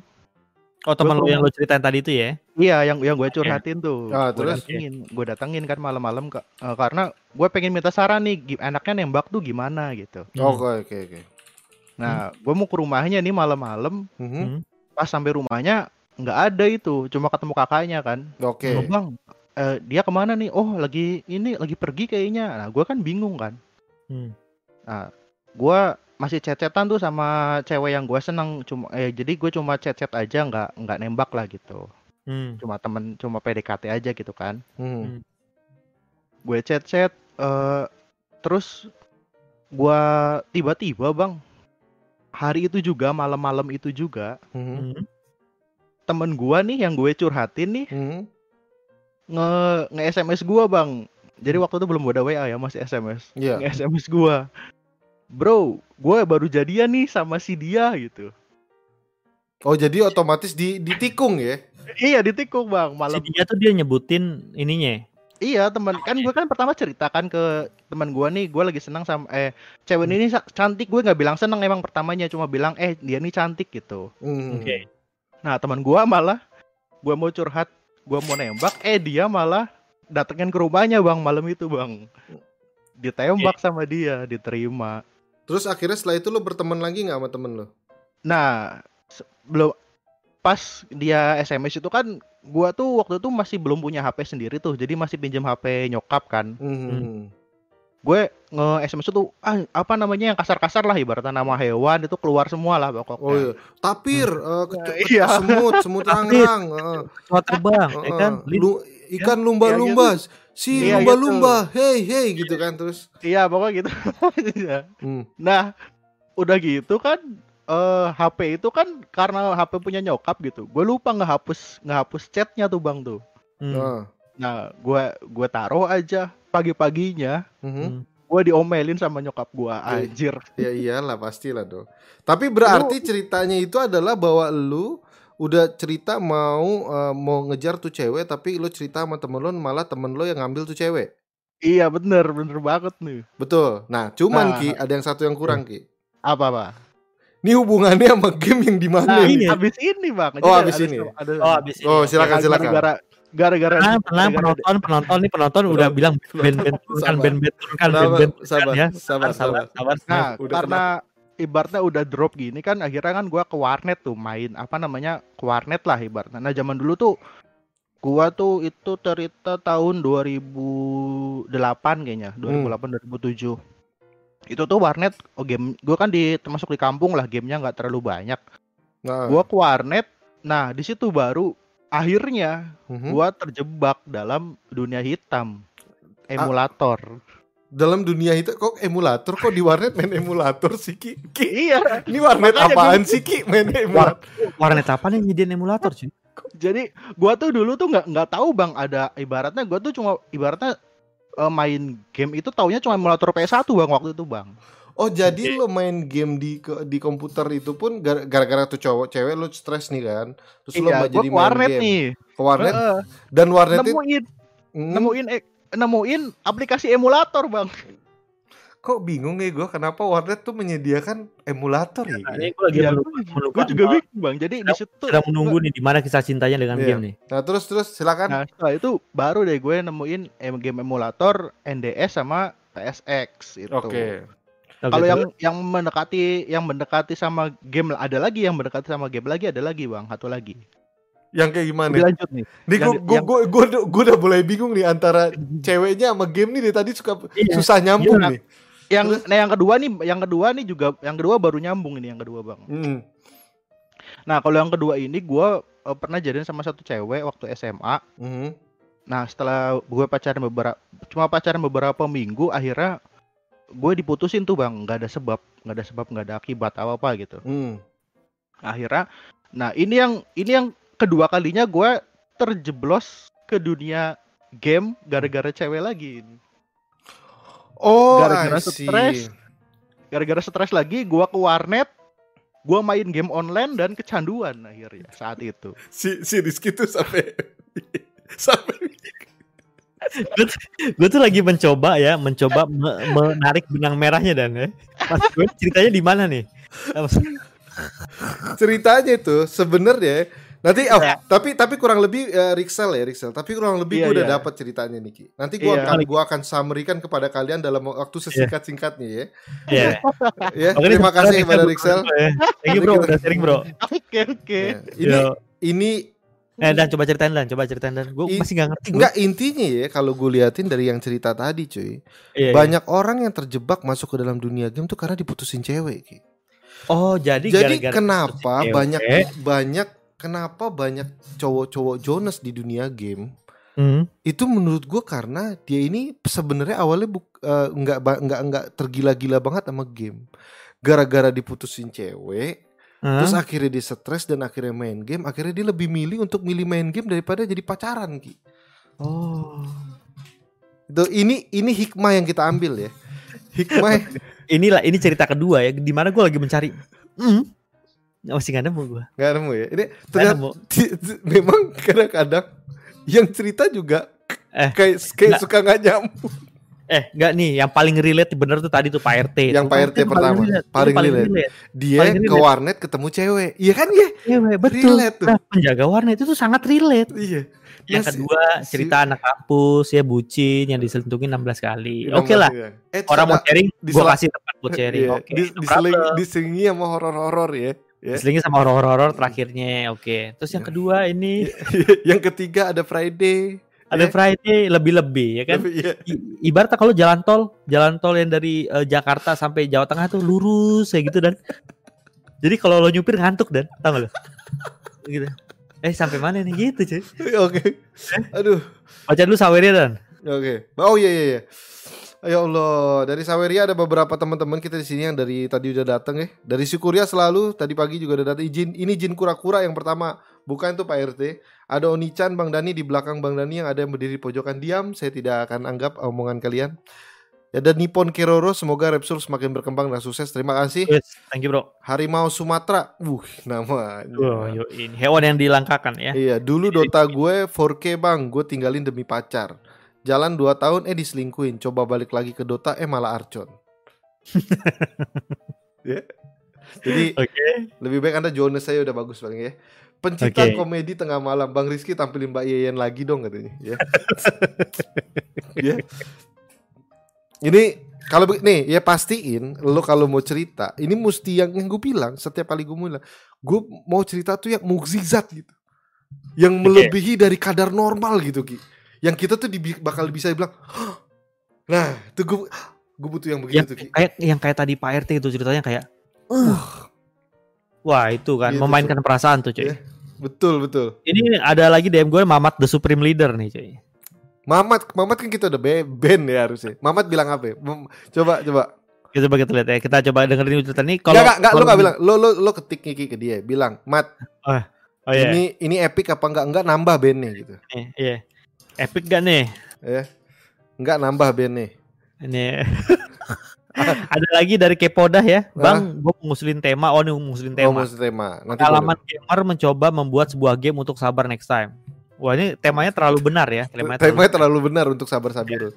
Oh teman lo yang lo ceritain tadi itu ya? Iya, yang yang gue curhatin tuh. Ah, Gue terus? datengin, gue datengin kan malam-malam ke- eh, karena gue pengen minta saran nih, enaknya nembak tuh gimana gitu. oke oke oke Nah, gue mau ke rumahnya nih malam-malam. Mhm. Pas sampai rumahnya nggak ada itu, cuma ketemu kakaknya kan. Oke. Oh, bang, eh, dia ke mana nih? Oh, lagi ini lagi pergi kayaknya. Nah, gue kan bingung kan. Hmm. Nah, gue masih chat-chatan tuh sama cewek yang gue seneng. Cuma, eh, jadi gue cuma chat-chat aja, nggak nggak nembak lah gitu. Hmm. Cuma temen, cuma PDKT aja gitu kan. Mhm. Gue chat-chat, eh, terus gue tiba-tiba bang, hari itu juga malam-malam itu juga Mhm. Hmm. temen gue nih yang gue curhatin nih Mhm. nge nge SMS gue bang. Jadi waktu itu belum ada WA ya masih SMS. Iya. Nge SMS gue, bro, gue baru jadian nih sama si dia gitu. Oh jadi otomatis di ditikung ya? Iya ditikung bang Si malam. dia tuh dia nyebutin ininya. Iya teman kan gue kan pertama ceritakan ke teman gue nih gue lagi senang sama eh cewek ini sa- cantik gue nggak bilang seneng emang pertamanya cuma bilang eh dia nih cantik gitu. Mhm. Oke. Nah teman gue malah gue mau curhat gue mau nembak eh dia malah datengin ke rumahnya bang malam itu bang ditembak sama dia diterima. Terus akhirnya setelah itu lo berteman lagi nggak sama temen lo? Nah belum pas dia SMS itu kan gua tuh waktu itu masih belum punya HP sendiri tuh jadi masih pinjam HP nyokap kan Mhm. Gue nge SMS itu ah, apa namanya yang kasar-kasar lah ibaratnya nama hewan itu keluar semua lah pokoknya Oh iya, tapir, kecu- Nah, iya. semut, semut rangrang, Pesawat terbang, ya eh, kan? Lin- lu- ikan lumba-lumba, si Iya, lumba-lumba, hey hey gitu kan terus. iya pokoknya gitu Iya. Hmm. nah udah gitu kan eh HP itu kan karena HP punya nyokap gitu gue lupa ngehapus ngehapus chatnya tuh bang tuh Hmm. Nah, nah gue gue taruh aja pagi-paginya mhm. gue diomelin sama nyokap gue anjir ya iyalah pastilah dong. Tapi berarti ceritanya itu adalah bahwa lu udah cerita mau eh, mau ngejar tuh cewek tapi lu cerita sama temen lu malah temen lu yang ngambil tuh cewek. iya bener bener banget nih Betul. Nah, cuman Nah. Ki ada yang satu yang kurang Ki. apa pak Ini hubungannya sama game yang di mana Nah, nih? ini. habis ini bang. Oh, habis ini. Ada, Oh, habis ini. Oh, silakan Gara- silakan. Gara-gara gara-gara Tenang, tenang gara-gara- penonton, penonton nih penonton udah bilang band band turunkan Sabar. band band turunkan band Sabar, band sabar, ya. sabar, sabar. sabar. Nah, Udah karena ibaratnya udah drop gini kan akhirnya kan gua ke warnet tuh main apa namanya ke warnet lah ibaratnya. Nah, zaman dulu tuh gua tuh itu cerita tahun 2008 kayaknya, 2008 2007. Itu tuh warnet oh game gua kan di termasuk di kampung lah gamenya nggak terlalu banyak. Nah, Gua ke warnet. Nah, di situ baru akhirnya mhm. gua terjebak dalam dunia hitam emulator. dalam dunia itu kok emulator kok di warnet main emulator sih Ki? Ki, iya, ini warnet Makanya apaan sih Ki main emulator? Warnet apa nih nyediain emulator sih? jadi gua tuh dulu tuh nggak nggak tahu bang ada ibaratnya gua tuh cuma ibaratnya eh, main game itu taunya cuma emulator PS1 bang waktu itu bang. Oh jadi lo main game di ke- di komputer itu pun gara- gara-gara tuh cowok cewek lo stres nih kan? Terus lo Iya, mau gua jadi ke main warnet game nih. ke warnet Heeh, dan warnet itu nemuin Hmm, nemuin eh, nemuin aplikasi emulator bang. kok bingung ya gue kenapa warnet tuh menyediakan emulator ya? Nah, ini gue lagi Iya, menunggu, gua menunggu gua juga bingung bang. Jadi di situ sedang menunggu nih di mana kisah cintanya dengan Iya. game nih. Nah terus terus silakan. Nah setelah itu baru deh gue nemuin em- game emulator NDS sama PSX itu. Oke. Kalau yang yang mendekati yang mendekati sama game ada lagi yang mendekati sama game lagi ada lagi bang satu lagi. Yang kayak gimana? Dilanjut nih. Nih gue gue yang- gue gue udah- gue udah mulai bingung nih antara ceweknya sama game nih dari tadi suka Iya. susah nyambung Iya. nih. Yang nah yang kedua nih yang kedua nih juga yang kedua baru nyambung ini yang kedua bang. Hmm. Nah kalau yang kedua ini gue eh, pernah jadian sama satu cewek waktu SMA. Mhm. Nah setelah gue pacaran beberapa cuma pacaran beberapa minggu akhirnya gue diputusin tuh bang nggak ada sebab nggak ada sebab nggak ada akibat apa apa gitu. Hmm. akhirnya nah ini yang ini yang kedua kalinya gue terjeblos ke dunia game gara-gara cewek lagi Oh, Gara-gara stres. gara-gara stres lagi gue ke warnet gue main game online dan kecanduan akhirnya saat itu Si si Rizky tuh sampai sampai gue tuh lagi mencoba ya, mencoba me- menarik benang merahnya dan ya. Mas gue ceritanya di mana nih? Ceritanya itu sebenarnya Nanti oh, tapi tapi kurang lebih eh, Rixel ya Rixel. Tapi kurang lebih Iya, gue udah iya. dapat ceritanya nih Ki. Nanti gua Iya. akan gua akan summary-kan kepada kalian dalam waktu sesingkat-singkatnya ya. Iya. Ya, Oke, terima ini kasih kepada. Rixel. Thank you bro, udah sharing bro. Oke oke. Ya, Ini Yo. ini Eh dan coba ceritain dan, coba ceritain dan. Gue masih nggak ngerti. enggak intinya ya kalau gue liatin dari yang cerita tadi cuy. Iya, iya. Banyak orang yang terjebak masuk ke dalam dunia game tuh karena diputusin cewek Ki. Oh jadi. Jadi gara-gara kenapa cewek. banyak banyak kenapa banyak cowok-cowok Jonas di dunia game? Hmm. Itu menurut gue karena dia ini sebenarnya awalnya buk, eh, nggak nggak nggak tergila-gila banget sama game. Gara-gara diputusin cewek, Hah? terus akhirnya dia stres dan akhirnya main game, akhirnya dia lebih milih untuk milih main game daripada jadi pacaran Ki. Oh. Itu ini ini hikmah yang kita ambil ya. Hikmah Inilah ini cerita kedua ya, di mana gue lagi mencari. Hmm. Masih nggak nemu gue. nggak nemu ya. Ini ternyata nemu. memang kadang-kadang yang cerita juga Eh, kayak kayak suka nggak nyambung. Eh, nggak nih, yang paling relate bener tuh tadi tuh Pak RT. Yang Pak RT pertama, relate. Itu paling relate. Dia Paling ke relate. warnet ketemu cewek. Iya kan ya? Cewek, betul. Relate tuh. Nah, penjaga warnet itu tuh sangat relate. Iya. Yang Nah, si- kedua, cerita anak kampus ya bucin yang diselingkuhin 16 kali. Bilang Oke lah. masih ya. Eh, Orang mau sharing, disela- kasih tempat buat sharing. iya, Oke. di- no diseling, problem. diselingi sama horor-horor ya. ya. Diselingi sama horor-horor terakhirnya. Oke. Terus yang kedua ini yang ketiga ada Friday. Ada Ya. Friday lebih-lebih ya kan. Tapi iya. I- ibaratnya kalau jalan tol, jalan tol yang dari eh, Jakarta sampai Jawa Tengah tuh lurus kayak gitu dan. Jadi kalau lo nyupir ngantuk dan, tau gak lo? gitu. Eh sampai mana nih gitu cuy. Oke. Aduh. Baca dulu sawernya dan. Oke. Oh iya iya iya. Ya Allah, dari Saweria ada beberapa teman-teman kita di sini yang dari tadi udah datang ya. Dari Syukuria selalu, tadi pagi juga udah datang. Izin, ini Jin Kura-Kura yang pertama, bukan tuh Pak RT. Ada Onichan, Bang Dani di belakang Bang Dani yang ada yang berdiri di pojokan diam. Saya tidak akan anggap omongan kalian. Ada Nippon Keroro, semoga Repsol semakin berkembang dan sukses. Terima kasih. Yes, thank you bro. Harimau Sumatera, wuh namanya. Wah, yo ini hewan yang dilangkakan ya. Iya, dulu Dota gue 4K bang, gue tinggalin demi pacar. Jalan 2 tahun, eh diselingkuin. Coba balik lagi ke Dota, eh malah Archon. ya. Jadi Oke. lebih baik anda Jonas saya udah bagus bang ya. Pencipta Oke. komedi tengah malam, Bang Rizky tampilin Mbak Yeyen lagi dong katanya. Ya. Ya. Ini kalau nih ya pastiin lo kalau mau cerita, ini mesti yang yang gue bilang setiap kali gue bilang, gue mau cerita tuh yang mukjizat gitu, yang melebihi dari kadar normal gitu ki, yang kita tuh dibi- bakal bisa bilang, "Hah?" nah itu gue gue butuh yang begitu Yang tuh ki. kayak yang kayak tadi Pak RT itu ceritanya kayak "Uh." Wah, itu kan Gitu, memainkan perasaan tuh, cuy. Iya. Betul betul. Ini ada lagi DM gue Mamat the Supreme Leader nih, cuy. Mamat, Mamat kan kita udah be- band ya harusnya. Mamat bilang apa? ya? Coba coba. Kita coba kita lihat ya. Kita coba dengerin cerita nih Kalau enggak enggak lu enggak bilang. Lo lo lo ketik Kiki ke dia, bilang, "Mat, Oh iya. ini ini epic apa enggak? Enggak nambah bandnya gitu." Nih, iya. Epic gak nih? Ya. Enggak nambah bandnya. Ini ada lagi dari Kepodah ya, Bang. Gue ngusulin tema. Oh, nih ngusulin Oh, tema. maksud tema. Nanti Pengalaman gamer mencoba membuat sebuah game untuk sabar next time. Wah ini temanya terlalu benar ya. Temanya terlalu- Temanya terlalu benar untuk sabar Sabirun.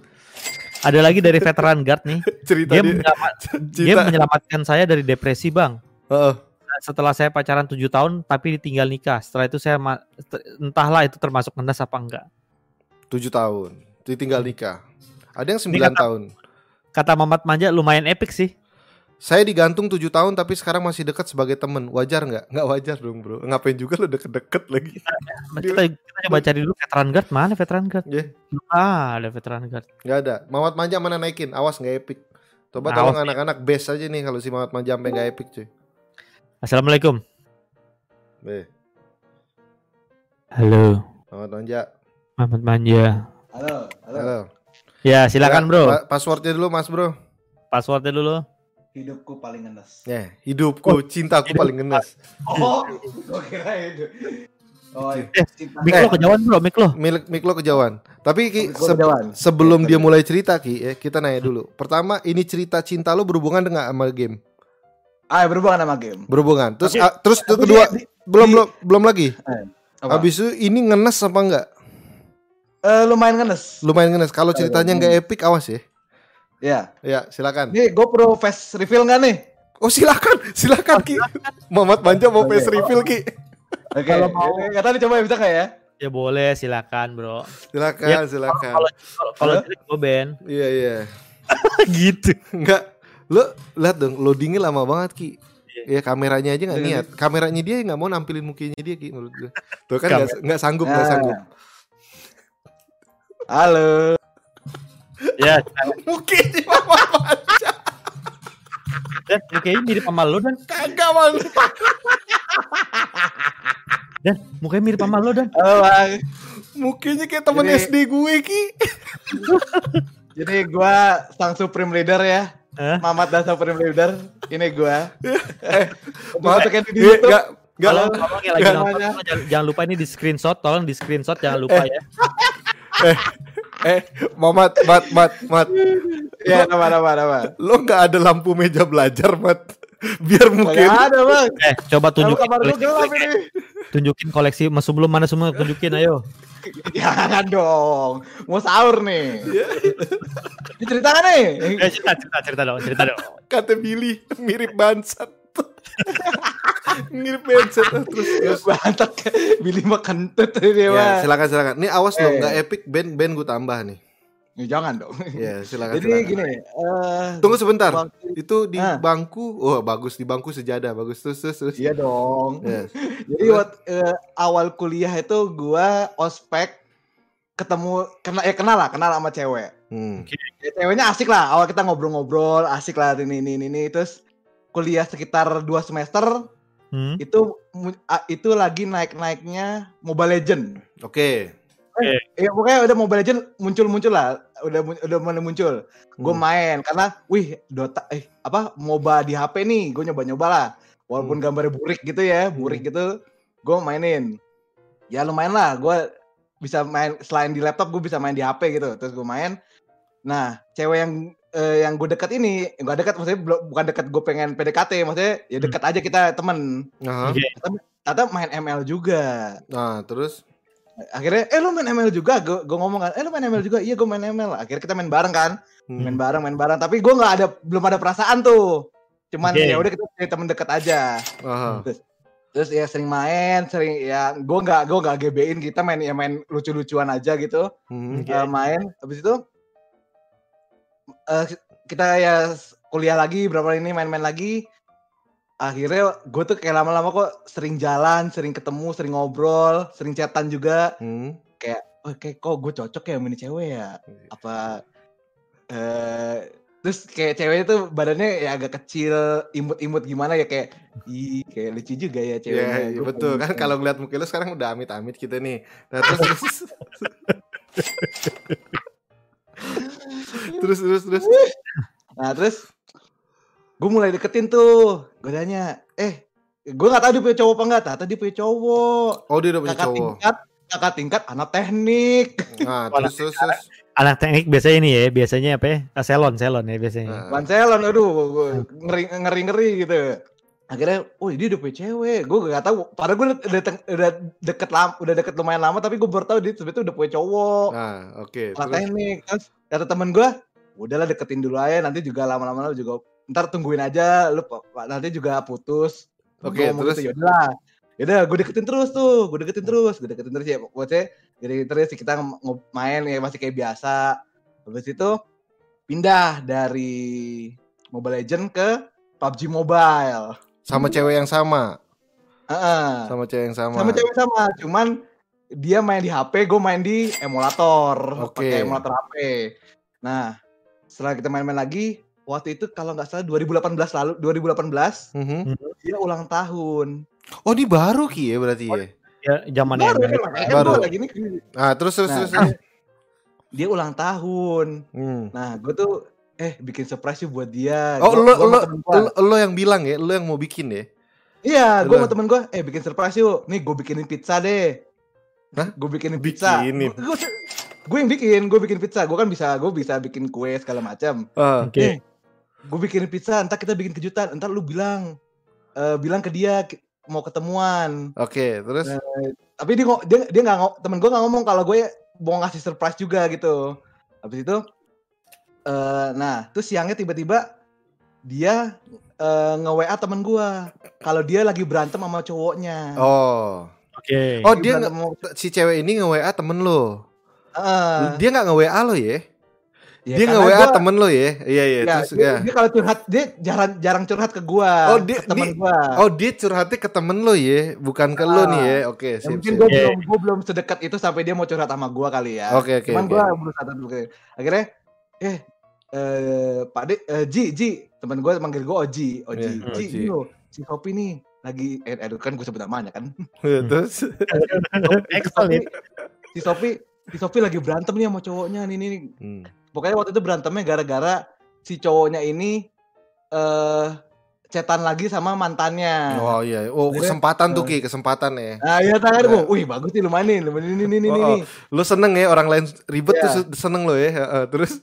Ada lagi dari veteran guard nih. Cerita Game, dia. menyelamat- game menyelamatkan saya dari depresi bang. Heeh. Setelah saya pacaran 7 tahun tapi ditinggal nikah. Setelah itu saya entahlah itu termasuk ngenes apa enggak. 7 tahun. Ditinggal nikah. Ada yang 9 Ini kata- tahun. Kata Mamat Manja lumayan epic sih. Saya digantung 7 tahun tapi sekarang masih dekat sebagai temen. Wajar nggak? Nggak wajar dong, Bro. Ngapain juga lo deket-deket lagi? Kita, kita coba cari dulu veteran guard mana veteran guard? Ya. Ah ada veteran guard. Nggak ada. Mamat Manja mana naikin? Awas nggak epic. Coba Awas, tolong ya. anak-anak best aja nih kalau si Mamat Manja sampai nggak epic cuy. Assalamualaikum. Eh, Halo. Mamat Manja. Mamat Manja. Halo, halo. Halo. Ya silakan Ya, bro. pa- passwordnya dulu Mas Bro. Passwordnya dulu. Hidupku paling ngenes. Ya, hidupku, cintaku paling ngenes. Oh, gue kira itu. Oh, Eh, cinta. Mik lo kejauhan bro, mik lo. Milik mik lo kejauhan. Tapi Ki, se- kejauhan. sebelum dia mulai cerita Ki, ya, kita nanya dulu. Pertama, ini cerita cinta lo berhubungan dengan sama game? Ah, berhubungan sama game. Berhubungan. Terus Tapi- ah, terus Tapi kedua di- belum di- belum belum lagi. apa? Habis itu ini ngenes apa enggak? Eh, lumayan ngenes. Lumayan ngenes. Kalau ceritanya nggak epic awas ya. Ya. Ya, silakan. Nih, GoPro face reveal nggak nih? Oh, silakan. Silakan Ki. Mamat Manja mau face reveal Ki. Oke. Kalau mau- Nggak tahu nih, coba bisa nggak ya? Ya boleh, silakan, Bro. Silakan, Ya, silakan. Kalau kalau- gue ban. Iya, iya. gitu. Enggak. Lo lihat dong, loadingnya lama banget Ki. Iya. Ya kameranya aja nggak Iya, niat. Kameranya dia nggak mau nampilin mukanya dia Ki menurut gue. Tuh kan nggak nggak sanggup, nggak Nah. sanggup. Halo. Ya, Mukanya mama baca dan mukanya mirip sama lo dan kagak man. dan mukanya mirip sama lo dan. Halo, Bang. Mukanya kayak temen Jadi- SD gue Ki. Jadi gua sang Supreme Leader ya. Hah? Mamat dan Supreme Leader. Ini gua. Untuk Maaf, masukin di YouTube. nggak Kalau yang lagi nonton, jangan, jangan lupa ini di screenshot, tolong di screenshot jangan lupa ya. eh Mamat, mat, mat, mat. Ya, nama nama nama. Lo nggak ada lampu meja belajar, mat. Biar Gak mungkin ada, Bang. Eh, coba tunjukin kamar koleksi, gelap ini. tunjukin koleksi mas sebelum mana semua tunjukin ayo. Jangan dong. Mau sahur nih. Ini cerita kan nih? Eh, cerita cerita cerita dong, cerita dong. kata Billy mirip bansat. Mirip bansat terus terus. Bantet Billy mah kentut ini Ya, silakan silakan. Nih awas lo Eh. nggak epic band band gue tambah nih. Ya, jangan dong. Ya, silakan Jadi silakan. gini, eh Tunggu sebentar. waktu- Itu di Ah. bangku. Oh, bagus di bangku sejadah. Bagus terus terus terus. Iya dong. Ya. Jadi waktu eh, awal kuliah itu gua ospek ketemu kenal ya kenal lah, kenal sama cewek. Hmm. Ya, ceweknya asik lah. Awal kita ngobrol-ngobrol, asik lah ini ini ini, ini. terus kuliah sekitar dua semester Hmm? itu itu lagi naik-naiknya Mobile Legend. Oke. Ya pokoknya udah Mobile Legend muncul-muncul lah, udah udah mulai muncul. Gue Hmm. main karena wih Dota eh apa MOBA di HP nih, gue nyoba-nyoba lah. Walaupun gambarnya burik gitu ya, burik gitu, gue mainin. Ya lumayan lah, gue bisa main selain di laptop gue bisa main di HP gitu. Terus gue main. Nah, cewek yang eh, yang gue dekat ini, gak dekat maksudnya belum- bukan dekat gue pengen PDKT, maksudnya ya dekat aja kita temen. Oke. Ternyata main ML juga. Nah, terus akhirnya eh lu main ML juga gue gue ngomong kan eh lu main ML juga iya gue main ML akhirnya kita main bareng kan Hmm. main bareng main bareng tapi gue nggak ada belum ada perasaan tuh cuman Oke. ya udah kita jadi temen deket aja Aha. terus ya sering main sering ya gue nggak gue nggak gebein kita main ya main lucu-lucuan aja gitu Hmm. Oke. Eh, main habis itu eh, kita ya kuliah lagi berapa ini main-main lagi. Akhirnya gue tuh kayak lama-lama kok sering jalan sering ketemu sering ngobrol sering chatan juga. Hmm. oh kayak kok gue cocok ya sama ini cewek ya? Apa eh terus kayak ceweknya tuh badannya ya agak kecil imut-imut gimana ya kayak ih kayak lucu juga ya Iya, ceweknya. iya, Gua betul. Kan kalau ngeliat muka lu sekarang udah amit-amit gitu nih. Nah, terus terus terus terus terus. nah terus gue mulai deketin tuh gue tanya eh gue nggak tahu dia punya cowok apa enggak ternyata dia punya cowok Oh, dia udah punya kakak cowok. tingkat kakak tingkat anak teknik Nah, terus terus terus. Anak teknik biasanya ini ya, biasanya apa ya? Selon, selon ya biasanya. Nah, aduh, gua ngeri ngeri ngeri gitu. Akhirnya, oh dia udah punya cewek. Gue gak tahu. Padahal gue udah, udah, udah deket lama, udah deket lumayan lama, tapi gue baru tahu dia sebetulnya udah punya cowok. Nah, oke. Anak Terus teknik. Terus kata temen gue, udahlah deketin dulu aja. Nanti juga lama-lama juga ntar tungguin aja. Lu nanti juga putus. Oke, ngomong terus? gitu, yaudah. Yaudah, gue deketin terus tuh. Gue deketin terus. Gue deketin terus ya. Maksudnya, jadi terus kita main ya masih kayak biasa. Habis itu pindah dari Mobile Legend ke PUBG Mobile. Sama cewek yang sama, Heeh. sama cewek yang sama. Sama cewek sama, cuman dia main di HP, gue main di emulator, Oke. pakai emulator HP. Nah, setelah kita main-main lagi, waktu itu kalau nggak salah 2018 lalu, 2018 Mhm. dia ulang tahun. Oh, ini baru Ki ya berarti ya. Ya, zamannya Baru, ML. kan, kan Baru. lagi nih. Ah, terus terus Nah, terus. terus. Dia ulang tahun. Hmm. Nah, gue tuh eh bikin surprise buat dia. Oh, Gua- lo gua lo, lo lo yang bilang ya, lo yang mau bikin ya. Iya, gue sama temen gue, eh bikin surprise yuk. Nih gue bikinin pizza deh. Hah? Gue bikinin pizza. Bikinin? Gue yang bikin, gue bikin pizza. Gue kan bisa, gue bisa bikin kue segala macam. Ah, Oke. Gue bikinin pizza, entar kita bikin kejutan. Entar lu bilang, eh bilang ke dia mau ketemuan. Oke, terus Tapi dia dia dia nggak temen gue nggak ngomong kalau gue mau ngasih surprise juga gitu. Habis itu, eh nah terus siangnya tiba-tiba dia eh, nge WA temen gue kalau dia lagi berantem sama cowoknya. oh, Oke. Oh dia Berantem nge- si cewek ini nge WA temen lo. Heeh. Dia nggak nge WA lo ya? Ya, dia karena nge WA gua- temen lo ya? Iya iya. Ya, terus dia, ya. dia kalau curhat dia jarang jarang curhat ke gua. Oh, dia- ke teman dia- gua. Oh dia curhatnya ke temen lo ya, bukan ke lo Ah. nih ya? Oke Ya, sip mungkin gua Oke. belum gua belum sedekat itu sampai dia mau curhat sama gua kali ya. Oke oke Cuman oke. gua berusaha Akhirnya eh eh Pak De eh, Ji Ji teman gua manggil gua Oji Oji Iya, Ji Oji. loh si Sopi nih lagi eh, eh kan gue sebut namanya kan Terus si Excel ya. Sopi si Sopi si Sopi lagi berantem nih sama cowoknya nih nih nih. Hmm. pokoknya waktu itu berantemnya gara-gara si cowoknya ini eh cetan lagi sama mantannya Oh iya. Oh kesempatan tuh eh, Ki, kesempatan ya. Nah, iya tangan Nah. gua. Wih, bagus nih lumayan nih. Lumayan ini ini ini Oh, ini. Lo seneng ya orang lain ribet Iya. tuh seneng lo ya. Heeh, Terus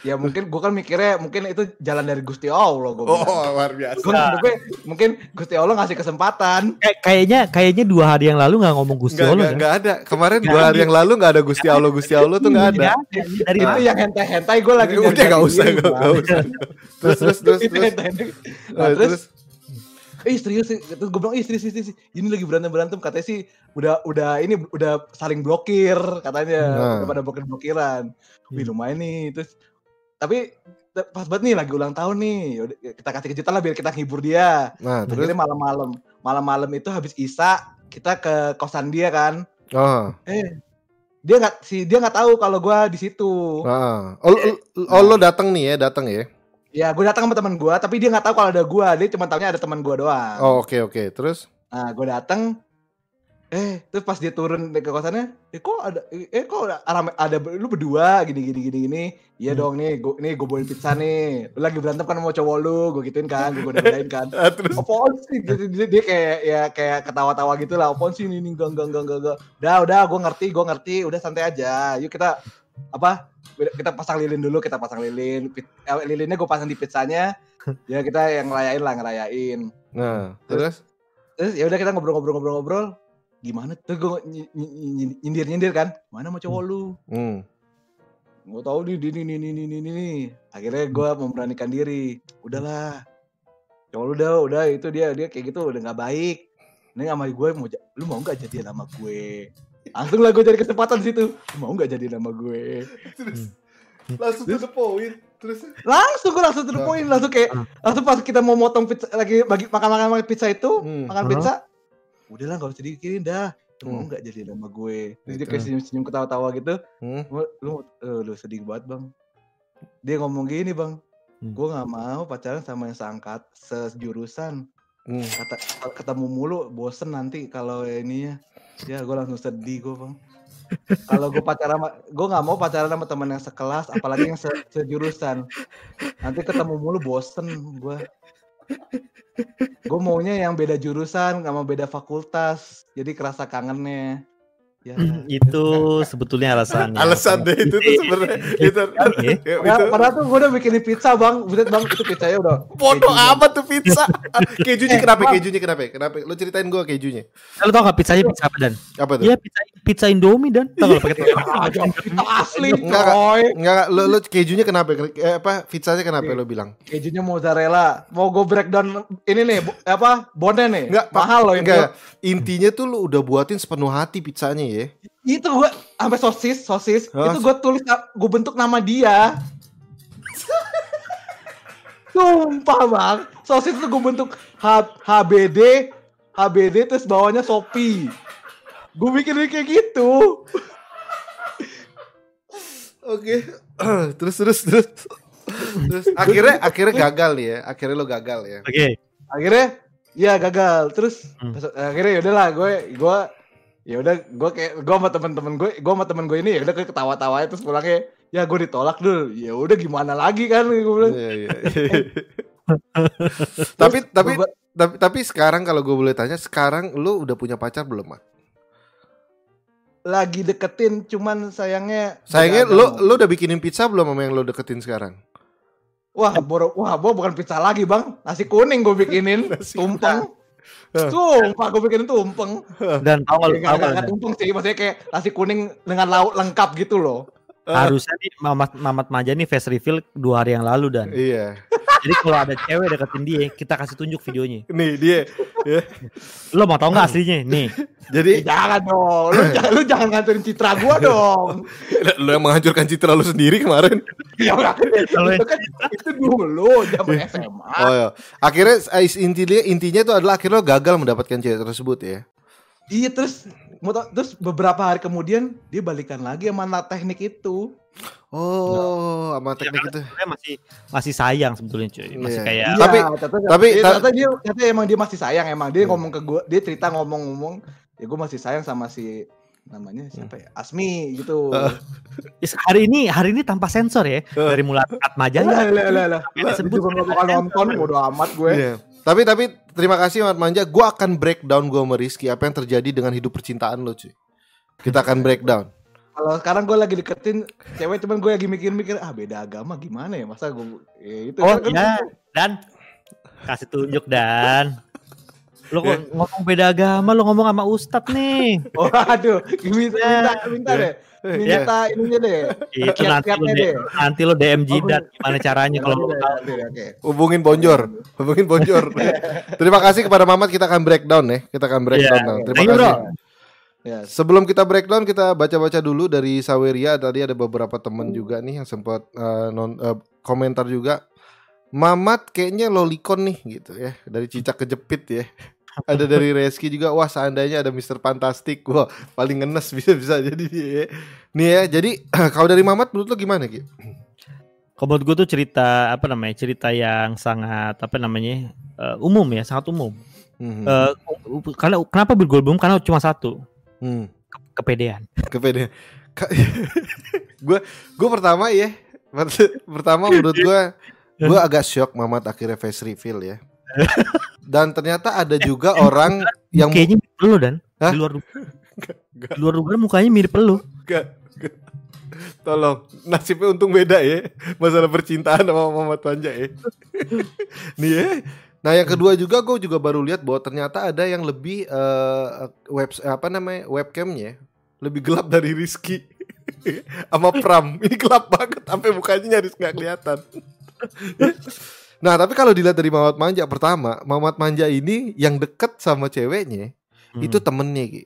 Ya mungkin gua kan mikirnya mungkin itu jalan dari Gusti Allah gua. bilang. oh luar biasa. Gua mungkin, mungkin Gusti Allah ngasih kesempatan. Kayak- kayaknya kayaknya dua hari yang lalu nggak ngomong Gusti Enggak, Allah. enggak, kan? enggak ada. Kemarin Nggak dua hari ada. yang lalu enggak ada Gusti Allah, Gusti Allah tuh enggak ada. Nggak ada. Dari itu yang hentai-hentai gua lagi Udah enggak usah, enggak usah. Terus terus terus terus. Nah, Eh, terus eh serius sih terus gue bilang ih serius serius ini lagi berantem berantem katanya sih udah udah ini udah saling blokir katanya Nah. udah pada blokir blokiran wih Hmm. lumayan nih terus tapi pas banget nih lagi ulang tahun nih. Yaudah, kita kasih kejutan lah biar kita hibur dia. Nah, terus? akhirnya malam-malam. Malam-malam itu habis isa kita ke kosan dia kan. Oh, eh dia nggak si dia nggak tahu kalau gua di situ. Heeh. Oh, oh, lo datang nih ya, datang ya. ya gue datang sama teman gua tapi dia nggak tahu kalau ada gua. Dia cuma tahunya ada teman gua doang. Oh, oke oke. Terus? Nah, gue datang, eh, terus pas dia turun ke kosannya, eh kok ada, eh kok ada, ada lu berdua? Gini gini gini gini, iya Hmm. dong nih, gue nih gue bawain pizza nih, lu lagi berantem kan sama cowok lu, gue gituin kan, gue godain kan, ah, terus? Apaan sih, dia, dia, dia kayak ya kayak ketawa-tawa gitu lah, apaan sih ini enggak enggak enggak enggak, enggak. udah udah, gue ngerti, gue ngerti, udah santai aja, yuk kita apa kita pasang lilin dulu kita pasang lilin. Eh, lilinnya gue pasang di pizzanya. Ya kita yang ngerayain lah ngerayain. Nah, terus? Terus ya udah kita ngobrol-ngobrol-ngobrol-ngobrol gimana? Tuh gue nyindir nyindir kan? Mana mau cowok lu? Hmm. gue tahu nih ini ini ini ini ini akhirnya gue memberanikan diri. Udahlah. Cowok lu udah udah itu dia. Dia kayak gitu udah nggak baik. Ini sama gue mau lu mau nggak jadian sama gue? Langsung lah gue cari kesempatan di situ. Lu mau nggak jadian sama gue? Terus langsung to the point. Terus? Langsung gue langsung to the point. Langsung kayak Hmm. langsung pas kita mau motong pizza lagi bagi makan makan makan pizza itu Hmm. makan Hmm. pizza udahlah gak usah dikirim dah lu mau Hmm. nggak jadi nama gue terus dia Gitu. kayak senyum senyum ketawa tawa gitu Hmm. lu lu, eh, lu sedih banget bang dia ngomong gini bang Hmm. gue nggak mau pacaran sama yang seangkat sejurusan Hmm. kata ketemu mulu bosen nanti kalau ininya ya gue langsung sedih gue bang kalau gue pacaran sama gue nggak mau pacaran sama teman yang sekelas apalagi yang se- sejurusan nanti ketemu mulu bosen gue gue maunya yang beda jurusan nggak mau beda fakultas jadi kerasa kangennya ya itu sebetulnya alasannya. Alasan deh itu tuh sebenarnya itu, Oke. ya, Padahal, itu padahal tuh gue udah bikinin pizza bang buset bang itu pizzanya udah bodoh amat tuh pizza. Ah, kejunya Eh, kenapa? Bang. Kejunya kenapa? Kenapa? Lo ceritain gua kejunya. Lo tau gak pizzanya pizza apa dan? Apa tuh? Iya pizza pizza Indomie dan. Tau gak pakai pizza asli Enggak, Enggak, enggak, lo, lo kejunya kenapa? Eh, apa pizzanya kenapa lo bilang? kejunya mozzarella mau gue breakdown ini nih apa bonnya nih Enggak, mahal loh ini Enggak. Intinya tuh lo udah buatin sepenuh hati pizzanya ya. itu gue sampai sosis sosis Hah? itu gue tulis gue bentuk nama dia sumpah bang sosis itu gue bentuk H, HBD HBD terus bawahnya Shopee gue bikin kayak gitu Oke. terus terus terus. terus akhirnya akhirnya gagal ya. Akhirnya lo gagal ya. Oke. akhirnya ya gagal terus Hmm. akhirnya ya udahlah gue gue ya udah gue kayak gue sama temen-temen gue gue sama temen gue ini ya udah kayak ketawa-tawa terus pulangnya ya gue ditolak dulu ya udah gimana lagi kan gue bilang Iya, iya, iya. tapi tapi gua- tapi tapi sekarang kalau gue boleh tanya sekarang lo udah punya pacar belum mak? lagi deketin cuman sayangnya Sayangnya agama. lo udah bikinin pizza belum sama yang lo deketin sekarang? wah boro wah bo bukan pizza lagi bang nasi kuning gue bikinin tumpeng. Sumpah gue bikinin tumpeng. Dan tau gak, ya, tau gak, gak, gak tumpeng sih maksudnya kayak nasi kuning dengan lauk lengkap gitu loh harusnya nih Mamat Mamat Maja nih face reveal dua hari yang lalu dan. Iya. Jadi kalau ada cewek deketin dia, kita kasih tunjuk videonya. Nih dia. Ya. Lo mau tau nggak aslinya? Nih. Jadi Eh, jangan dong. Lu jangan lu jangan ngancurin citra gua dong. lu yang menghancurkan citra lu sendiri kemarin. Ya udah. Itu kan itu dulu zaman SMA. Oh ya. Akhirnya eh, intinya intinya itu adalah akhirnya lo gagal mendapatkan cewek tersebut ya. Iya terus terus beberapa hari kemudian dia balikan lagi sama anak teknik itu. Oh, sama teknik itu. Sebenarnya masih masih sayang sebetulnya cuy. Masih Iya. kayak Iya, Tapi- ternyata, tapi- iya, ta- ternyata dia ternyata emang dia masih sayang emang dia Hmm. ngomong ke gua dia cerita ngomong-ngomong ya gua masih sayang sama si namanya siapa ya Asmi gitu. Uh, hari ini hari ini tanpa sensor ya dari mulai Atma Lah, lah, lah, lah. Nggak bakal nonton bodo amat gue. Iya. Tapi tapi terima kasih Mat Manja. Gua akan breakdown gua sama Rizky apa yang terjadi dengan hidup percintaan lo cuy. Kita akan breakdown. Kalau sekarang gue lagi deketin cewek cuman gue lagi mikir-mikir ah beda agama gimana ya masa gue ya itu Oh kan- ya, dan kasih tunjuk dan. Lo Iya. kok ngomong beda agama, lo ngomong sama Ustadz nih. Oh aduh, minta minta, minta deh. Iya. Minta ininya deh. Itu nanti lo, deh. nanti lo DM Jidat gimana caranya kalau lo. Hubungin Bonjor, hubungin Bonjor. terima kasih kepada Mamat kita akan breakdown ya. Kita akan breakdown. Iya. now. Terima Thank you, kasih. bro. Ya, Sebelum kita breakdown kita baca-baca dulu dari Saweria tadi ada beberapa temen juga nih yang sempat eh, non eh, komentar juga. Mamat kayaknya lolicon nih gitu ya dari cicak kejepit ya. Ada dari Reski juga wah seandainya ada Mr. Fantastic wah paling ngenes bisa bisa jadi ya. Nih ya jadi kalau dari Mamat menurut lo gimana Ki? Kalau menurut gue tuh cerita apa namanya cerita yang sangat apa namanya eh, umum ya sangat umum. Hmm. Eh, karena kenapa bergolbum karena cuma satu Hmm. kepedean. Kepede. Gue gue pertama ya. Pert- Pertama menurut gue gue agak shock Mamat akhirnya face reveal ya. Dan ternyata ada juga orang yang Kayaknya mirip lu dan Hah? di luar dugaan. Di luar dugaan mukanya mirip lu. Gak, gak. Tolong nasibnya untung beda ya masalah percintaan sama Mamat Panja ya. Nih ya. Nah yang kedua juga gue juga baru lihat bahwa ternyata ada yang lebih eh, web apa namanya webcamnya lebih gelap dari Rizky sama Pram. Ini gelap banget sampai mukanya nyaris nggak kelihatan. nah tapi kalau dilihat dari Mamat Manja pertama, Mamat Manja ini yang deket sama ceweknya Hmm. itu temennya Ki.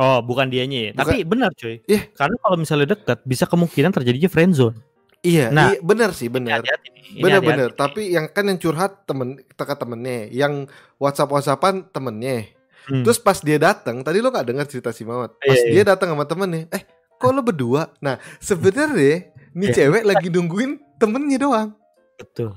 Oh, bukan dianya ya. Tapi benar cuy. Iya. Karena kalau misalnya dekat bisa kemungkinan terjadinya friendzone. Iya, Nah. iya benar sih benar. Hati-hati. tapi yang kan yang curhat temen teka temennya, yang WhatsApp WhatsAppan temennya. Hmm. Terus pas dia datang, tadi lo gak dengar cerita si Mamat. Pas Iya, dia datang sama temennya, eh kok lo berdua? Nah sebenarnya nih Iya. cewek lagi nungguin temennya doang. Betul.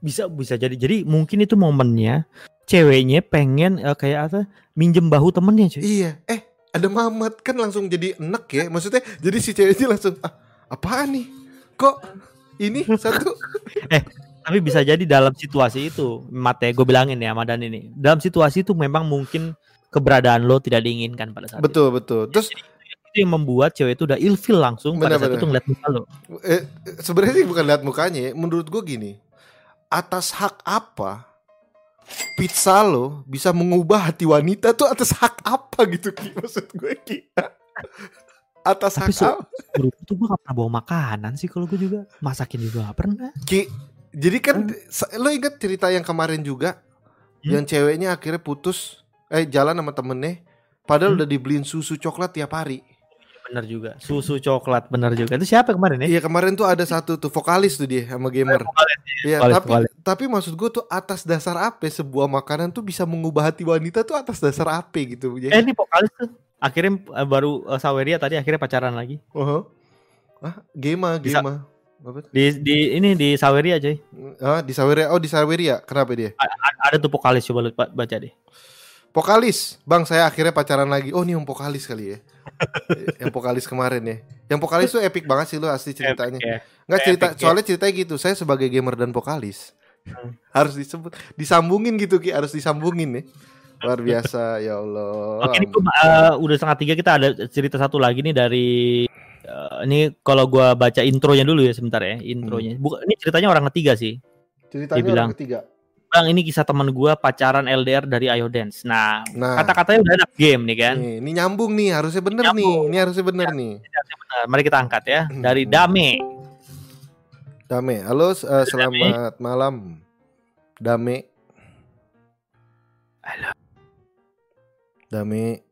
Bisa bisa jadi. Jadi mungkin itu momennya ceweknya pengen eh, kayak apa? Minjem bahu temennya cuy. Iya, eh ada Mamat kan langsung jadi enek ya. Maksudnya jadi si ceweknya langsung ah apaan nih? Kok ini satu? Tapi bisa jadi dalam situasi itu, mate gue bilangin ya sama Dan ini. Dalam situasi itu memang mungkin keberadaan lo tidak diinginkan pada saat betul betul. Terus itu. Itu yang membuat cewek itu udah ilfil langsung pada saat Benar-benar. itu ngeliat muka lo. eh, sebenarnya sih bukan lihat mukanya ya. menurut gue gini atas hak apa pizza lo bisa mengubah hati wanita tuh atas hak apa gitu Ki maksud gue Ki atas Tapi hak so- apa Menurut gue gak pernah bawa makanan sih kalau gue juga. Masakin juga gak pernah. Ki jadi kan sa- lo ingat cerita yang kemarin juga Hmm? yang ceweknya akhirnya putus eh jalan sama temennya padahal Hmm? udah dibeliin susu coklat tiap hari Bener juga. Susu coklat bener juga. Itu siapa kemarin ya? iya kemarin tuh ada satu tuh vokalis tuh dia sama gamer Iya, Vokalis, tapi vokalis. tapi maksud gue tuh atas dasar apa sebuah makanan tuh bisa mengubah hati wanita tuh atas dasar apa gitu Eh ya. ini vokalis tuh. Akhirnya eh, baru eh, Saweria tadi akhirnya pacaran lagi. Oh. Ah, Gema, Gema. Di di ini di Saweria coy. Ah, di Saweria. Oh, di Saweria. Kenapa dia? A- Ada tuh vokalis coba lu ba- baca deh. Vokalis. Bang, saya akhirnya pacaran lagi. Oh, ini yang vokalis kali ya. yang vokalis kemarin ya. Yang vokalis tuh epic banget sih lu asli ceritanya. Ya. Enggak cerita, epic ya. soalnya ceritanya gitu. Saya sebagai gamer dan vokalis harus disebut disambungin gitu Ki, harus disambungin nih. Luar biasa ya Allah. Oke, ini eh, udah setengah tiga kita ada cerita satu lagi nih dari eh, ini kalau gua baca intronya dulu ya sebentar ya intronya. Bukan ini ceritanya orang ketiga sih. Ceritanya dibilang. orang ketiga. Bang ini kisah teman gua pacaran LDR dari Ayo Dance. Nah, Nah, kata-katanya udah ada game nih kan. nih, ini nyambung nih, harusnya bener nih. Nyambung. Ini harusnya bener nih. Nah, mari kita angkat ya Hmm. dari Dame. Dame. Halo, eh, selamat malam. Dame. Halo. Dame.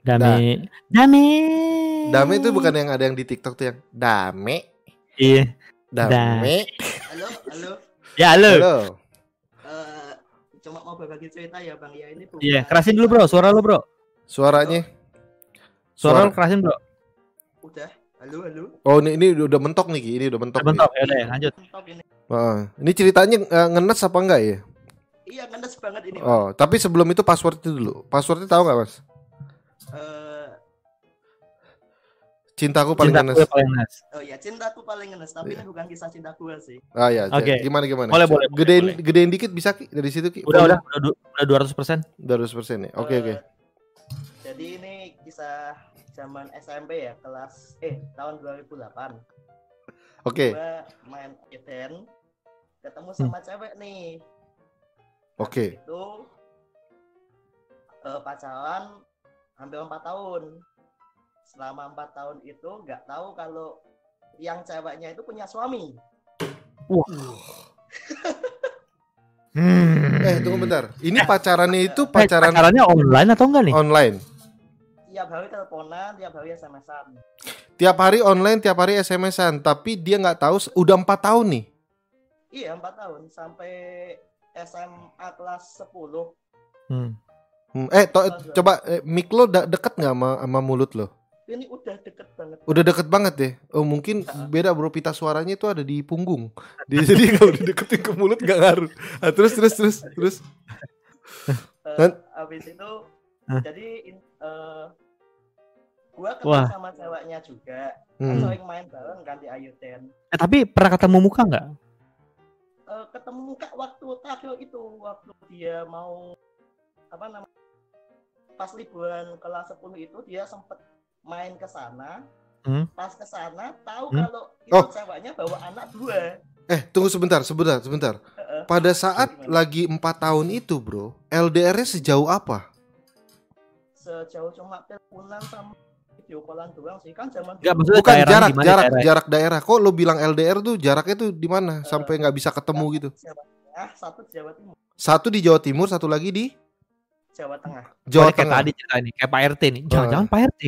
Dame. Dame. Dame itu bukan yang ada yang di TikTok tuh yang Dame. Iya. Dame. Halo, halo. Ya halo. Halo. Cuma mau berbagi cerita ya bang ya ini bukan Iya, kerasin dulu bro, suara lu bro. Suaranya. Suara Suara. lu kerasin bro. udah halo halo Oh, ini ini udah mentok nih, Ki. ini udah mentok. Bentar, ya udah ya, lanjut. Top ini Heeh. ini ceritanya eh, ngenes apa enggak ya? iya ngenes banget ini Bang. Oh, tapi sebelum itu password itu dulu. Passwordnya tahu nggak, Mas? Cintaku paling Cinta ngenes. paling nas. oh ya cintaku paling ngenes tapi ini bukan kisah cinta gue sih Ah ya, Oke. gimana gimana? Boleh, boleh, boleh, Gedein boleh. gedein dikit bisa Ki dari situ Ki. Udah, Volume? udah, udah, udah 200 persen. Udah 100% ya. Oke, oke. Eh, jadi ini kisah zaman SMP ya kelas eh tahun 2008 Oke. gua main Eden ketemu sama cewek nih Oke. itu eh, pacaran hampir empat tahun selama empat tahun itu nggak tahu kalau yang ceweknya itu punya suami Hmm. Eh, tunggu bentar. Ini pacarannya itu Eh, pacaran pacarannya online atau enggak nih? online. tiap hari teleponan tiap hari smsan Tiap hari online, tiap hari SMS-an, tapi dia nggak tahu udah empat tahun nih. iya empat tahun sampai SMA kelas 10 Hmm. Hmm, Eh, to- coba eh, mic lo da- deket nggak sama, sama mulut lo? Ini udah deket banget Udah deket banget deh. Oh mungkin beda bro, pita suaranya itu ada di punggung. Di- Jadi kalau dideketin ke mulut nggak ngaruh. Ah, terus terus terus terus. Eh, Dan- habis itu Hah? jadi in- eh, gua Wah. ketemu sama ceweknya juga kan Hmm. sering main bareng kan di Ayuden Eh, tapi pernah ketemu muka enggak? Eh, ketemu muka waktu terakhir itu waktu dia mau apa namanya pas liburan kelas 10 itu dia sempet main ke sana Hmm. pas ke sana tahu Hmm. kalau itu Oh. ceweknya bawa anak dua Eh tunggu sebentar, sebentar, sebentar. Heeh. Pada saat Gimana? lagi empat tahun itu bro, LDR-nya sejauh apa? sejauh cuma teleponan sama video callan doang sih kan zaman dulu maksudnya Bukan jarak, jarak, daerahnya? jarak daerah. Kok lo bilang LDR tuh jaraknya tuh di mana? Eh, Sampai nggak bisa ketemu gitu. Jawa Tengah satu di Jawa Timur Satu di Jawa Timur, satu lagi di Jawa Tengah Jawa Soalnya kayak Tengah. tadi cerita ini, kayak Pak RT nih. Jangan-jangan Pak RT.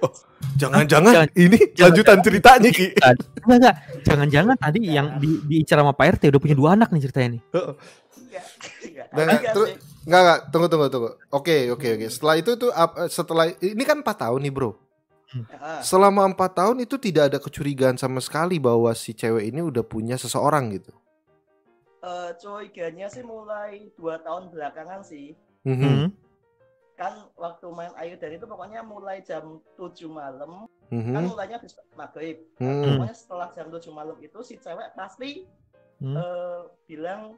Oh, jangan-jangan Jangan- ini jangan- lanjutan ceritanya Ki. Enggak, enggak. Jangan-jangan tadi yang di diincar sama Pak RT udah punya dua anak nih ceritanya nih. enggak enggak Nah, enggak terus-. Enggak, enggak, tunggu, tunggu, tunggu. Oke, oke, oke. Setelah itu tuh ap- setelah ini kan empat tahun nih bro. Heeh. Selama empat tahun itu tidak ada kecurigaan sama sekali bahwa si cewek ini udah punya seseorang gitu. Eh, curiganya sih mulai dua tahun belakangan sih Mhm. Hmm. Kan waktu main Ayu dan itu pokoknya mulai jam 7 malam Mhm. kan mulainya habis maghrib Hmm. pokoknya setelah jam 7 malam itu si cewek pasti Hmm. eh, bilang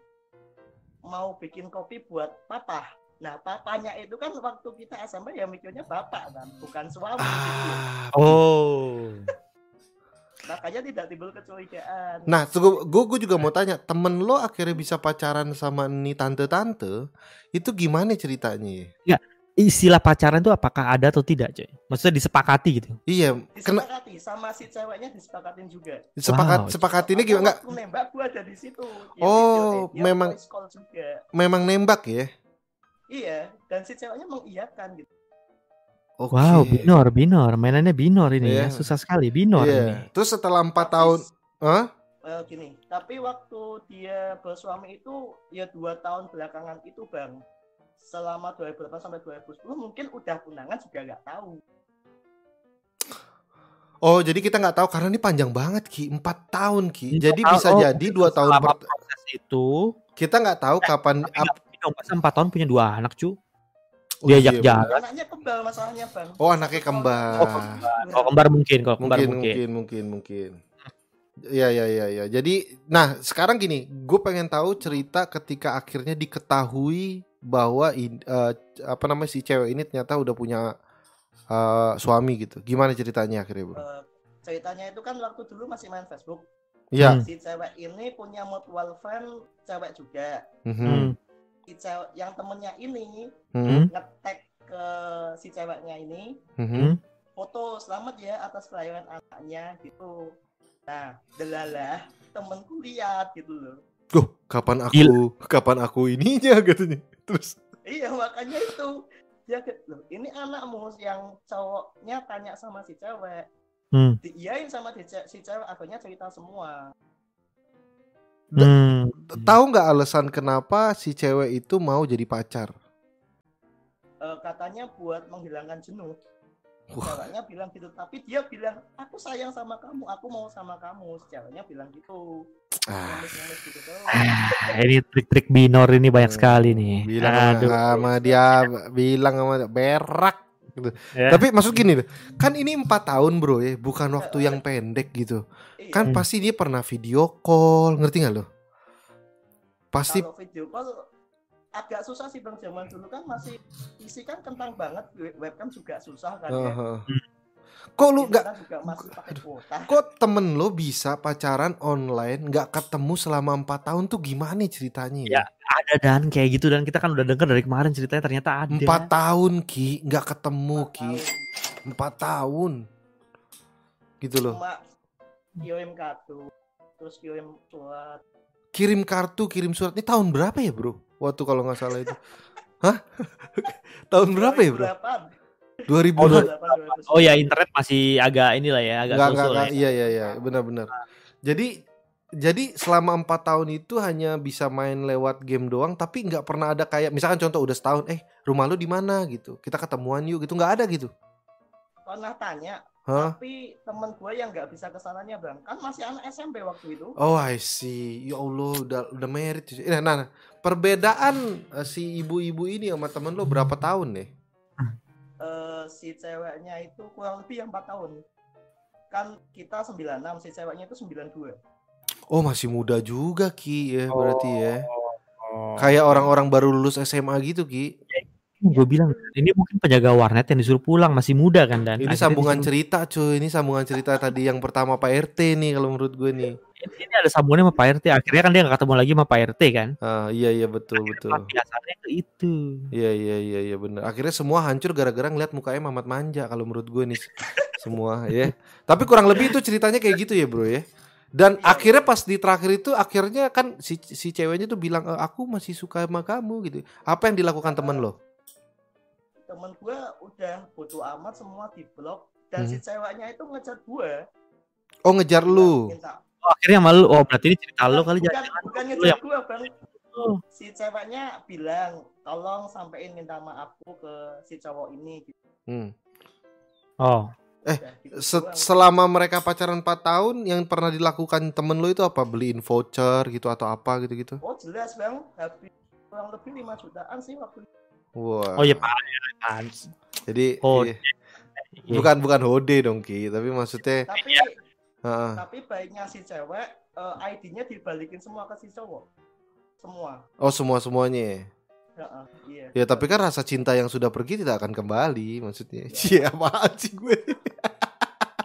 mau bikin kopi buat papa nah papanya itu kan waktu kita SMP ya mikirnya bapak kan bukan suami gitu. Oh. makanya tidak timbul kecurigaan Nah, gue gue juga mau tanya, temen lo akhirnya bisa pacaran sama nih tante-tante, itu gimana ceritanya? Istilah pacaran itu apakah ada atau tidak, coy? Maksudnya disepakati gitu. Iya, kena disepakati sama si ceweknya disepakatin juga sepakat Wow. sepakatinnya Makanya gimana? Enggak, nembak gua ada di situ Dia Oh, video, dia memang- voice call juga memang nembak ya? iya dan si ceweknya mengiyakan gitu Oke. Wow, binor, binor. Mainannya binor ini Iya. ya. Susah sekali binor Iya. ini. Terus setelah empat Tapi tahun, s- Hah? eh, gini tapi waktu dia bersuami itu ya dua tahun belakangan itu bang selama 2008 sampai 2010 mungkin udah tunangan juga nggak tahu Oh, jadi kita nggak tahu karena ini panjang banget ki, empat tahun ki. Empat Jadi bisa oh, jadi dua tahun per- proses itu, kita nggak tahu kapan. tapi ap- empat tahun punya dua anak, cu. Oh, Diajak iya, jalan. anaknya kembal masalahnya bang Oh, anaknya kembar. Oh, Kalau kembar mungkin, kalau kembar mungkin, mungkin. mungkin, mungkin, mungkin. Ya, ya, ya, ya. Jadi, nah sekarang gini, gue pengen tahu cerita ketika akhirnya diketahui bahwa in- eh, apa namanya si cewek ini ternyata udah punya eh, suami gitu. Gimana ceritanya akhirnya, bro? Eh, ceritanya itu kan waktu dulu masih main Facebook Iya. Hmm. si cewek ini punya mutual friend cewek juga Mhm, Hmm. si cewek yang temennya ini mhm, ngetek ke si ceweknya ini mhm. foto selamat ya atas kelahiran anaknya gitu Nah, delalah temenku lihat gitu loh. Duh, kapan aku kapan aku ininya katanya. Terus Iya makanya itu dia ke- loh ini anakmu yang cowoknya tanya sama si cewek Hmm. diiyain sama di ce- si cewek akhirnya cerita semua Hmm. tahu nggak alasan kenapa si cewek itu mau jadi pacar? Eh, katanya buat menghilangkan jenuh. Ceweknya bilang gitu tapi dia bilang aku sayang sama kamu aku mau sama kamu ceweknya bilang gitu Ah, gitu Ah, ini trik-trik binor ini banyak sekali nih. bilang sama- Aduh. sama dia bilang sama dia, berak gitu. Ya. Tapi maksud gini deh, kan ini empat tahun bro ya, bukan waktu yang pendek gitu. Iya, Kan Hmm. pasti dia pernah video call, ngerti nggak lo? Pasti kalau video call agak susah sih bang zaman dulu kan masih isi kan kentang banget we- webcam juga susah kan ya. Heeh. Kok lu nggak kok temen lo bisa pacaran online nggak ketemu selama empat tahun tuh gimana nih ceritanya ya? Ya, Ada dan kayak gitu dan kita kan udah denger dari kemarin ceritanya ternyata ada. Empat tahun ki nggak ketemu Empat ki tahun. empat tahun gitu loh. cuma kirim kartu terus kirim surat Kirim kartu kirim surat ini tahun berapa ya bro? Waktu kalau nggak salah itu. Hah? tahun berapa ya bro? 2008. 2000 Oh, an? 2008, Oh ya internet masih agak inilah ya, agak nggak, susul nggak. ya. Iya iya iya benar-benar. Jadi jadi selama empat tahun itu hanya bisa main lewat game doang, tapi nggak pernah ada kayak misalkan contoh udah setahun, eh rumah lu di mana gitu, kita ketemuan yuk gitu nggak ada gitu. Pernah tanya Hah? tapi temen gue yang nggak bisa ke sananya bang kan masih anak SMP waktu itu Oh I see, ya Allah udah udah merit. Nah, nah, nah, perbedaan eh, si ibu-ibu ini sama temen lo berapa tahun nih? Eh, si ceweknya itu kurang lebih yang 4 tahun kan kita 96 si ceweknya itu 92 Oh masih muda juga Ki ya berarti ya. Oh. Kayak orang-orang baru lulus SMA gitu Ki. Gue bilang ini mungkin penjaga warnet yang disuruh pulang masih muda kan dan Ini akhirnya sambungan disuruh- cerita cuy, ini sambungan cerita tadi yang pertama Pak RT nih kalau menurut gue nih. ini, ini ada sambungannya sama Pak RT. Akhirnya kan dia gak ketemu lagi sama Pak RT kan. Ah iya iya betul betul. Biasanya ke itu. Iya iya iya iya benar. Akhirnya semua hancur gara-gara ngeliat mukanya Mamat Manja kalau menurut gue nih semua ya. Tapi kurang lebih itu ceritanya kayak gitu ya bro ya. Dan akhirnya pas di terakhir itu akhirnya kan si si ceweknya tuh bilang "Eh, aku masih suka sama kamu gitu. Apa yang dilakukan temen lo? Temen gue udah bodo amat semua di blok dan si ceweknya itu ngejar gue Oh ngejar lu. minta Oh, akhirnya malu. Oh berarti ini cerita lo kali bukan, jangan. bukan Lu ngejar yang- gue bang Oh. si ceweknya bilang tolong sampein minta maafku ke si cowok ini gitu. Hmm. Oh. Udah, gitu Se- selama mereka pacaran 4 tahun yang pernah dilakukan temen lo itu apa? Beliin voucher gitu atau apa gitu-gitu? oh jelas bang habis kurang lebih 5 jutaan sih waktu itu Wah. Oh iya Pak. ya, kan. Jadi Oh, iya. Iya. bukan bukan hode dong Ki, tapi maksudnya tapi heeh. tapi baiknya si cewek eh, ID-nya dibalikin semua ke si cowok semua Oh semua semuanya. Heeh, iya Ya tapi kan rasa cinta yang sudah pergi tidak akan kembali maksudnya. Iya apaan sih gue?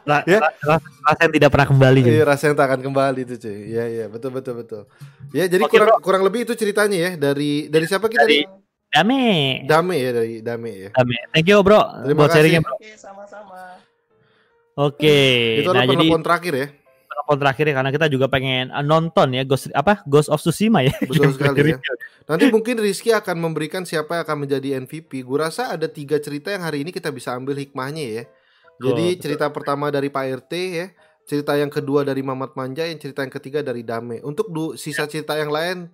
Ra- Ya. ra- ra- rasa yang tidak pernah kembali. gitu. Iya rasa yang tak akan kembali itu cuy. Iya iya betul betul betul. Ya jadi Oke, kurang kurang lebih itu ceritanya ya dari dari siapa kita Dari- tadi? Dame. Dame ya dari Dame ya. Dame. Thank you bro Terima buat kasih. sharingnya bro. oke sama-sama Oke. Itu Nah adalah jadi terakhir ya. penelpon terakhir ya karena kita juga pengen uh, nonton ya Ghost apa Ghost of Tsushima ya. Betul sekali ya. Nanti mungkin Rizky akan memberikan siapa yang akan menjadi MVP. Gue rasa ada tiga cerita yang hari ini kita bisa ambil hikmahnya ya. Jadi Betul, betul. cerita pertama dari Pak RT ya, cerita yang kedua dari Mamat Manja, yang cerita yang ketiga dari Dame. Untuk du- sisa cerita yang lain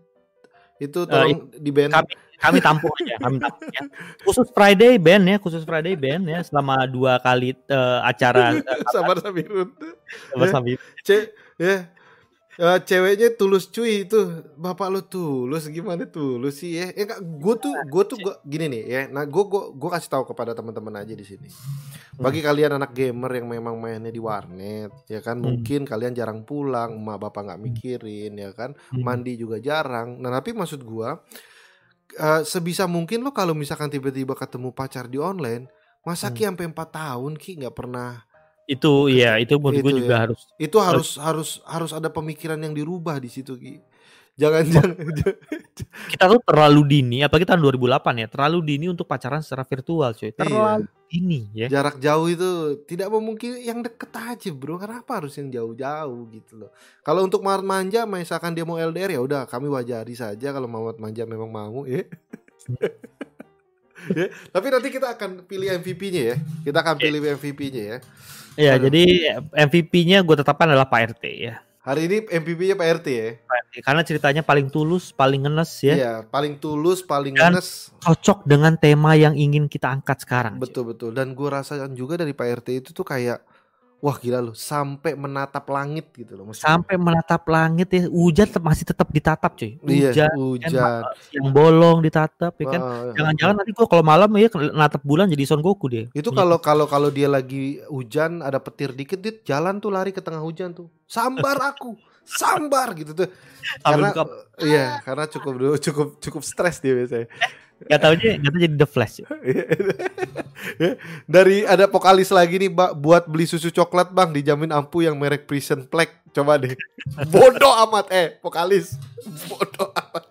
itu tolong di band. kami kami tampung aja, kami tampung ya. Khusus Friday band ya, khusus Friday band ya selama dua kali eh, acara eh, Sabar Sabirun. bersama Ce ya. Eh, ceweknya tulus cuy itu bapak lu tulus gimana tulus sih ya? Eh gue tuh gue tuh gua, gini nih ya. Nah gue gue gue kasih tahu kepada teman-teman aja di sini. Bagi kalian anak gamer yang memang mainnya di warnet, ya kan Hmm. mungkin kalian jarang pulang, emak bapak nggak mikirin, ya kan Hmm. mandi juga jarang. Nah tapi maksud gua eh, sebisa mungkin lo kalau misalkan tiba-tiba ketemu pacar di online, masa Hmm. ki sampai 4 tahun ki nggak pernah itu ya itu menurut gue juga ya. harus itu harus harus harus ada pemikiran yang dirubah di situ Ki. jangan jangan kita tuh terlalu dini apalagi tahun 2008 ya terlalu dini untuk pacaran secara virtual cuy. Terlalu dini ya. Jarak jauh itu tidak memungkinkan yang deket aja bro. Kenapa harus yang jauh-jauh gitu loh? Kalau untuk Muhammad Manja misalkan dia mau LDR ya udah kami wajari saja kalau Muhammad Manja memang mau ya. Ya, tapi nanti kita akan pilih MVP-nya ya. Kita akan pilih MVP-nya ya. Iya, Aduh. jadi MVP-nya gue tetapkan adalah Pak RT ya. Hari ini MVP-nya Pak RT ya. Pak RT, Karena ceritanya paling tulus, paling ngenes ya. Iya, paling tulus, paling Dan- ngenes. Cocok dengan tema yang ingin kita angkat sekarang. cuy. Betul betul. Dan gue rasakan juga dari Pak RT itu tuh kayak wah gila loh, sampai menatap langit gitu loh. maksudnya. Sampai menatap langit ya, hujan masih tetap ditatap cuy. Iya, Hujan, hujan. yang bolong ditatap ya kan. Wah, Jangan-jangan nanti gua kalau malam ya natap bulan jadi Son Goku dia. itu kalau kalau kalau dia lagi hujan ada petir dikit dia jalan tuh lari ke tengah hujan tuh sambar aku sambar gitu tuh. Karena buka- iya karena cukup cukup cukup stres dia biasanya. Gak tau aja, gak tau jadi The Flash. Ya, dari ada vokalis lagi nih Mbak buat beli susu coklat bang dijamin ampuh yang merek Prison Plague coba deh. Bodoh amat. Eh vokalis. Bodoh amat.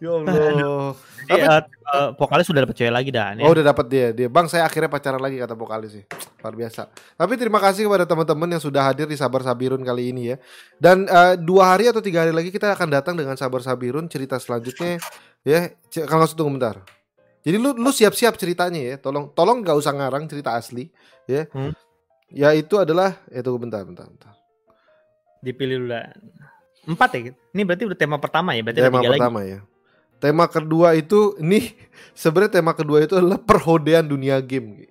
Ya Allah Tapi- eh, eh, vokalis sudah dapet cewek lagi dan ya. Oh udah dapat dia dia bang saya akhirnya pacaran lagi kata vokalis sih luar biasa tapi terima kasih kepada teman-teman yang sudah hadir di Sabar Sabirun kali ini ya dan eh, dua hari atau tiga hari lagi kita akan datang dengan Sabar Sabirun cerita selanjutnya ya kalau usah tunggu bentar jadi lu lu siap-siap ceritanya ya tolong tolong nggak usah ngarang cerita asli ya Hmm. ya itu adalah ya tunggu bentar bentar bentar Dipilih dulu Dan. Empat ya? Ini berarti udah tema pertama ya? Berarti tema tiga lagi. pertama ya tema kedua itu ini sebenarnya tema kedua itu adalah perhodean dunia game Gi.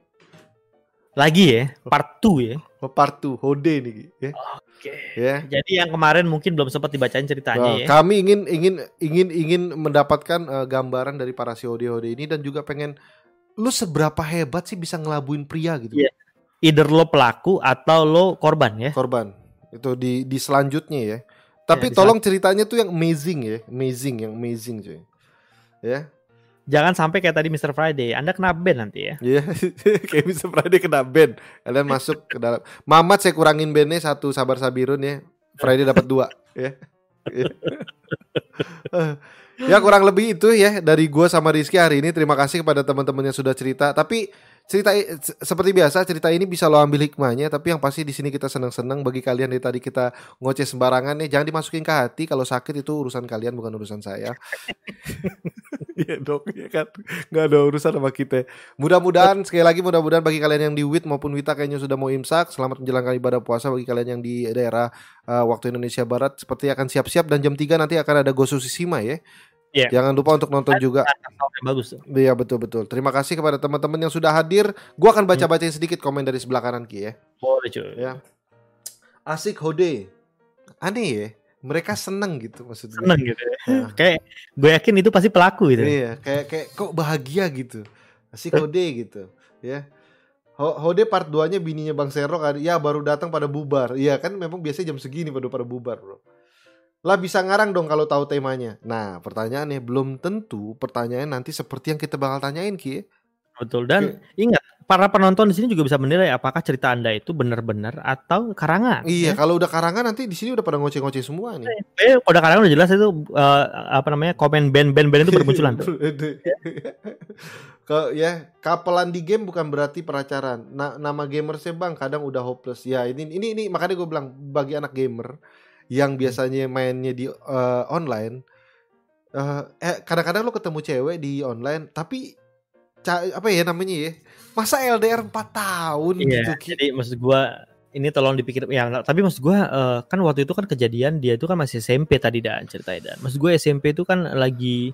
Lagi ya? Part 2 ya? Oh, part 2 hode nih ya Oke. ya Jadi yang kemarin mungkin belum sempat dibacain ceritanya Nah, ya. Kami ingin ingin ingin ingin mendapatkan eh, gambaran dari para si hode-hode ini dan juga pengen lu seberapa hebat sih bisa ngelabuin pria gitu Iya. Either lo pelaku atau lo korban ya. korban itu di di selanjutnya ya. Tapi di tolong ceritanya tuh yang amazing ya, amazing yang amazing cuy. Ya, Jangan sampai kayak tadi Mr. Friday, Anda kena ban nanti ya. Iya, kayak bisa Friday kena band. Kalian masuk ke dalam. Mamat saya kurangin bandnya satu sabar sabirun ya. Friday dapat dua ya. ya kurang lebih itu ya dari gua sama Rizky hari ini. Terima kasih kepada teman-teman yang sudah cerita. Tapi cerita seperti biasa cerita ini bisa lo ambil hikmahnya. Tapi yang pasti di sini kita senang-senang. Bagi kalian dari tadi kita ngoceh sembarangan nih, jangan dimasukin ke hati. Kalau sakit itu urusan kalian bukan urusan saya. Iya dong, ya kan nggak ada urusan sama kita. Mudah-mudahan sekali lagi mudah-mudahan bagi kalian yang di WIT maupun WITA kayaknya sudah mau imsak, selamat menjalankan ibadah puasa bagi kalian yang di daerah uh, waktu Indonesia Barat seperti akan siap-siap dan jam 3 nanti akan ada Gosusisima ya. Iya. Jangan lupa untuk nonton juga. Bagus. Iya betul betul. Terima kasih kepada teman-teman yang sudah hadir. Gua akan baca-bacain sedikit komen dari sebelah kanan Ki ya. Boleh cuy. Ya. Asik Hode. Aneh ya. Mereka seneng gitu maksud gue. Seneng gitu ya. Ya. Kayak gue yakin itu pasti pelaku gitu. Iya, kayak kayak kok bahagia gitu. Asik Hode gitu, ya. Ho- Hode part 2-nya bininya Bang Serok kan, ya baru datang pada bubar. Iya kan memang biasanya jam segini pada pada bubar, Bro. Lah bisa ngarang dong kalau tahu temanya. Nah, pertanyaannya belum tentu pertanyaan nanti seperti yang kita bakal tanyain Ki. Betul. Dan ingat, para penonton di sini juga bisa menilai apakah cerita Anda itu benar-benar atau karangan. Iya, ya. kalau udah karangan nanti di sini udah pada ngoceh-ngoceh semua nih. Eh, udah karangan udah jelas itu eh, apa namanya komen band-band band itu bermunculan tuh. Ke ya kapelan di game bukan berarti peracaran. Na- nama gamersnya bang kadang udah hopeless. Ya ini ini ini makanya gue bilang bagi anak gamer yang biasanya mainnya di eh, online. eh eh, kadang-kadang lo ketemu cewek di online tapi apa ya namanya ya masa LDR 4 tahun Iya, gitu jadi maksud gua ini tolong dipikir ya tapi maksud gua eh, kan waktu itu kan kejadian dia itu kan masih SMP tadi dan ceritanya dan maksud gue SMP itu kan lagi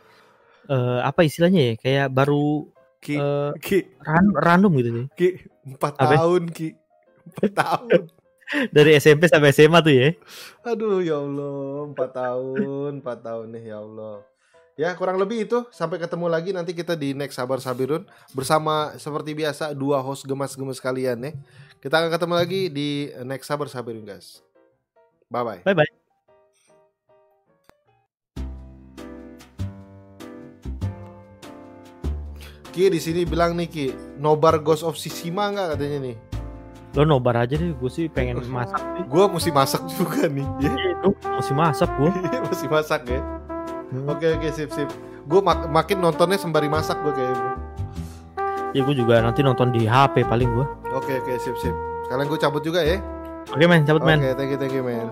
eh, apa istilahnya ya kayak baru Ki, eh, Ki, ran- random gitu sih Ki, 4 Apa? tahun Ki. 4 tahun. Dari SMP sampai SMA tuh ya Aduh ya Allah, 4 tahun, 4 tahun nih ya Allah. Ya kurang lebih itu sampai ketemu lagi nanti kita di next Sabar Sabirun bersama seperti biasa dua host gemas-gemas kalian nih. Kita akan ketemu lagi di next Sabar Sabirun guys. Bye bye. bye bye Ki di sini bilang nih Ki, nobar Ghost of Tsushima nggak katanya nih? Lo nobar aja deh, gue sih pengen masak. Gue mesti masak juga nih. Ya. Masih masak gue. mesti masak ya. Oke oke sip sip. Gue mak- makin nontonnya sembari masak gue kayaknya. Ya gue juga nanti nonton di HP paling gue. Oke oke sip sip. Sekarang gue cabut juga ya. Oke men, cabut Oke men. thank you thank you man.